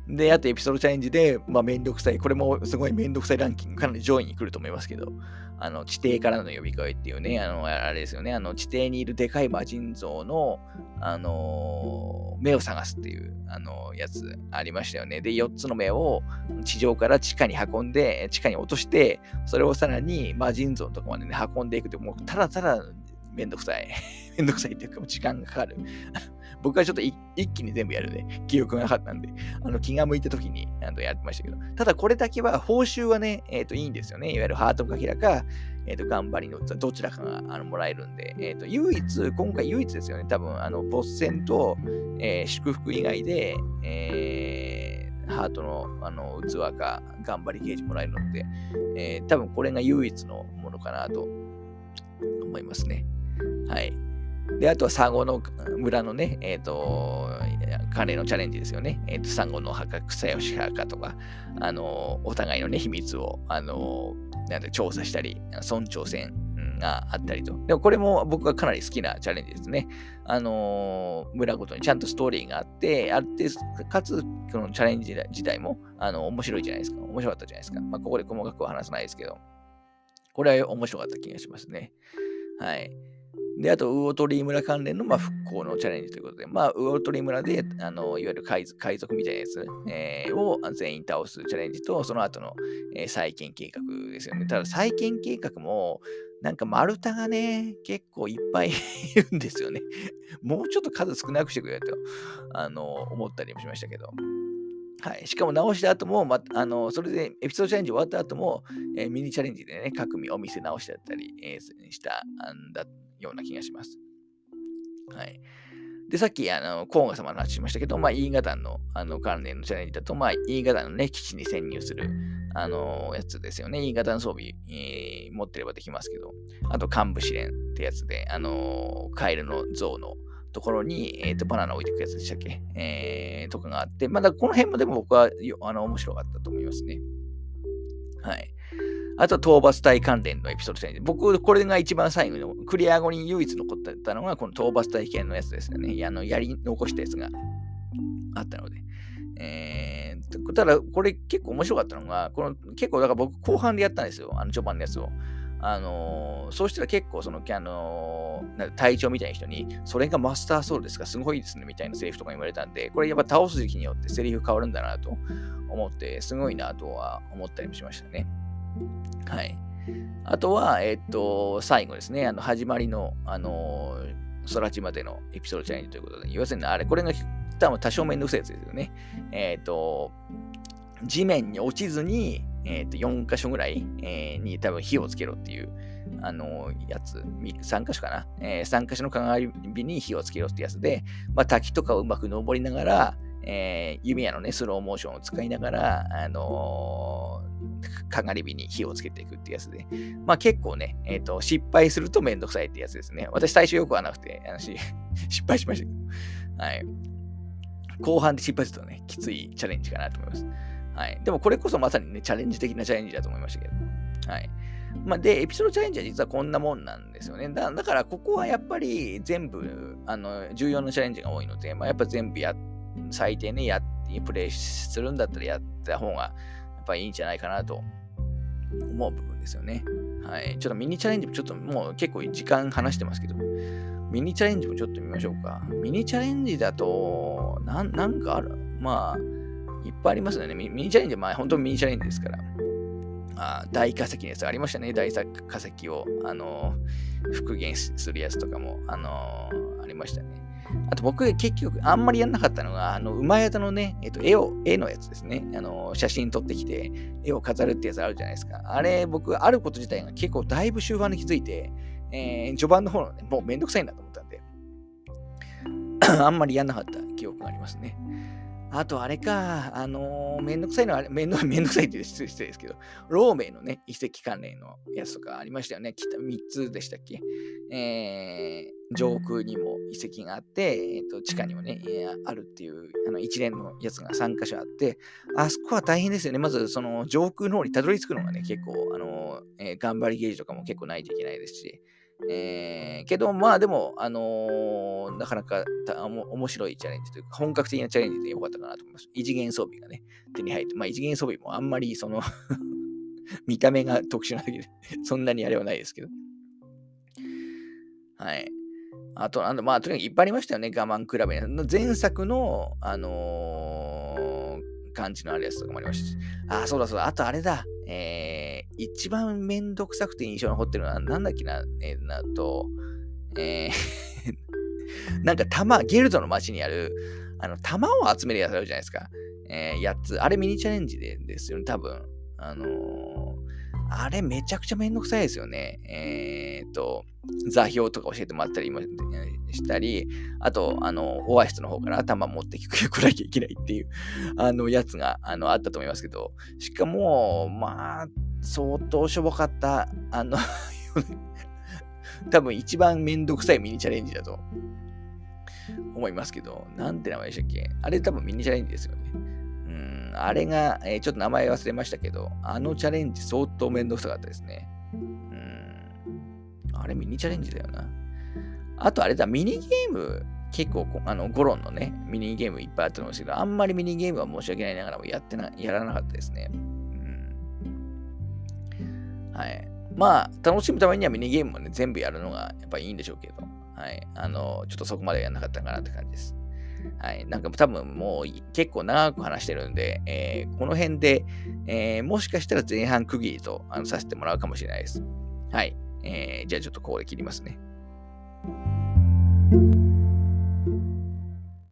Speaker 1: で、あとエピソードチャレンジで、まあ、めんどくさい。これもすごいめんどくさいランキング、かなり上位に来ると思いますけど、あの、地底からの呼び声っていうね、あの、あれですよね、あの、地底にいるでかい魔人像の、あのー、目を探すっていう、あのー、やつありましたよね。で、4つの目を地上から地下に運んで、地下に落として、それをさらに魔人像のとこまでね、運んでいくって、もうただただめんどくさい。めんどくさいっていうか、時間がかかる。僕はちょっと一気に全部やるね、記憶がなかったんで、あの気が向いた時にあのやってましたけど、ただこれだけは報酬はね、えっ、ー、といいんですよね。いわゆるハートのかけらか、えっ、ー、と頑張りのどちらかがあのもらえるんで、えっ、ー、と唯一、今回唯一ですよね、多分、あの、ボス戦と、え祝福以外で、えハートのあの器か頑張りゲージもらえるので、え多分これが唯一のものかなと思いますね。はい。で、あとはサゴの村のね、えっ、ー、と、彼のチャレンジですよね。えっ、ー、と、サゴの墓、草吉墓とか、あの、お互いのね、秘密を、あの、なんて調査したり、村長戦があったりと。でもこれも僕がかなり好きなチャレンジですね。あの村ごとにちゃんとストーリーがあって、あって、かつ、このチャレンジ自体も、あの、面白いじゃないですか。面白かったじゃないですか。まあ、ここで細かくは話さないですけど、これは面白かった気がしますね。はい。で、あと、ウオトリー村関連の、まあ、復興のチャレンジということで、まあ、ウオトリー村で、あのいわゆる海賊みたいなやつ、えー、を全員倒すチャレンジと、その後の、えー、再建計画ですよね。ただ、再建計画も、なんか丸太がね、結構いっぱい いるんですよね。もうちょっと数少なくしてくれと、あの、思ったりもしましたけど。はい。しかも直した後も、ま、あの、それでエピソードチャレンジ終わった後も、えー、ミニチャレンジでね、各お店直してやったり、えー、したんだような気がします。はい。で、さっき、あの、コーガ様の話しましたけど、まあ、E 型の、あの、関連のチャレンジだと、まあ、E 型のね、基地に潜入する、あの、やつですよね。E 型の装備、えー、持ってればできますけど、あと、幹部試練ってやつで、あの、カエルの像のところに、えっ、ー、と、バナナ置いていくやつでしたっけ？えー、とかがあって、まだこの辺もでも僕は、あの、面白かったと思いますね。はい。あとは、討伐隊関連のエピソード戦僕、これが一番最後の、クリア後に唯一残ったのが、この討伐隊系のやつですよね。あの、やり残したやつがあったので。えー、ただ、これ結構面白かったのが、この結構、だから僕、後半でやったんですよ。あの、序盤のやつを。あのー、そうしたら結構、その、あのー、隊長みたいな人に、それがマスターソウルですか、すごいですね、みたいなセリフとか言われたんで、これやっぱ倒す時期によってセリフ変わるんだなと思って、すごいなとは思ったりもしましたね。はい。あとは、えっ、と、最後ですね、あの、始まりの、あの、空地までのエピソードチャレンジということで、要するに、あれ、これが多分多少めんどくさいやつですよね。えっ、と、地面に落ちずに、えっ、と、4箇所ぐらい、えー、に多分火をつけろっていう、あのー、やつ、3箇所かな、えー、3箇所の鏡に火をつけろってやつで、まあ、滝とかをうまく登りながら、えー、弓矢のね、スローモーションを使いながら、あのかがり火に火をつけていくってやつで、まあ結構ね、えっ、ー、と、失敗するとめんどくさいってやつですね。私最初よくはなくて、失敗しましたけど、はい。後半で失敗するとね、きついチャレンジかなと思います。はい。でもこれこそまさにね、チャレンジ的なチャレンジだと思いましたけど、はい。まあ、で、エピソードチャレンジは実はこんなもんなんですよね。だから、ここはやっぱり全部、あの、重要なチャレンジが多いので、まあ、やっぱ全部やって、最低ね、やって、プレイするんだったらやった方が、やっぱいいんじゃないかなと思う部分ですよね。はい。ちょっとミニチャレンジもちょっともう結構時間話してますけど、ミニチャレンジもちょっと見ましょうか。ミニチャレンジだと、なん、なんかある？まあ、いっぱいありますよね。ミニチャレンジはまあ本当ミニチャレンジですから。あ大化石のやつありましたね。大化石を、あの復元するやつとかも、あのありましたね。あと僕結局あんまりやんなかったのが、あの、馬屋のね、えっと、絵を、絵のやつですね。あの、写真撮ってきて、絵を飾るってやつあるじゃないですか。あれ、僕、あること自体が結構だいぶ終盤に気づいて、えー、序盤の方のね、もうめんどくさいなと思ったんで、あんまりやんなかった記憶がありますね。あとあれか、あのー、めんどくさいのは、めんど めんどくさいって失礼ですけど、ローメイのね、遺跡関連のやつとかありましたよね。北3つでしたっけ？えー、上空にも遺跡があって、えーと、地下にもね、えー、あるっていうあの一連のやつが3箇所あって、あそこは大変ですよね。まずその上空の方にたどり着くのがね、結構、あのー、えー、頑張りゲージとかも結構ないといけないですし、えー、けど、まあでも、あのー、なかなか面白いチャレンジというか、本格的なチャレンジでよかったかなと思います。異次元装備がね、手に入って、まあ異次元装備もあんまりその 見た目が特殊なだけでそんなにあれはないですけど。はい。あと、なんだ、まあ、とにかくいっぱいありましたよね、我慢比べ。前作の、あのー、感じのあるやつとかもありましたし。あ、そうだそうだ。あとあれだ。えー、一番めんどくさくて印象に残ってるのは、なんだっけな、えー、なと、えー なんか玉、ゲルドの街にある、あの、玉を集めるやつあるじゃないですか。えー、8つ。あれミニチャレンジでですよね、多分。あの、あれめちゃくちゃめんどくさいですよね。えっ、と、座標とか教えてもらったりもしたり、あと、あの、オアシスの方から頭持ってく なきゃいけないっていう、あの、やつが、あの、あったと思いますけど、しかも、まあ、相当しょぼかった、あの 多分一番めんどくさいミニチャレンジだと思いますけど、なんて名前でしたっけ？あれ多分ミニチャレンジですよね。あれが、えー、ちょっと名前忘れましたけど、あのチャレンジ相当めんどくさかったですね。うんあれミニチャレンジだよな。あとあれだ、ミニゲーム、結構、あの、ゴロンのね、ミニゲームいっぱいあったんですけど、あんまりミニゲームは申し訳ないながらもやってな、やらなかったですね。うん。はい。まあ、楽しむためにはミニゲームもね、全部やるのがやっぱいいんでしょうけど、はい。あの、ちょっとそこまでやらなかったかなって感じです。はい。なんか多分もう結構長く話してるんで、えー、この辺で、えー、もしかしたら前半区切りとあのさせてもらうかもしれないです。はい。えー、じゃあちょっとここで切りますね。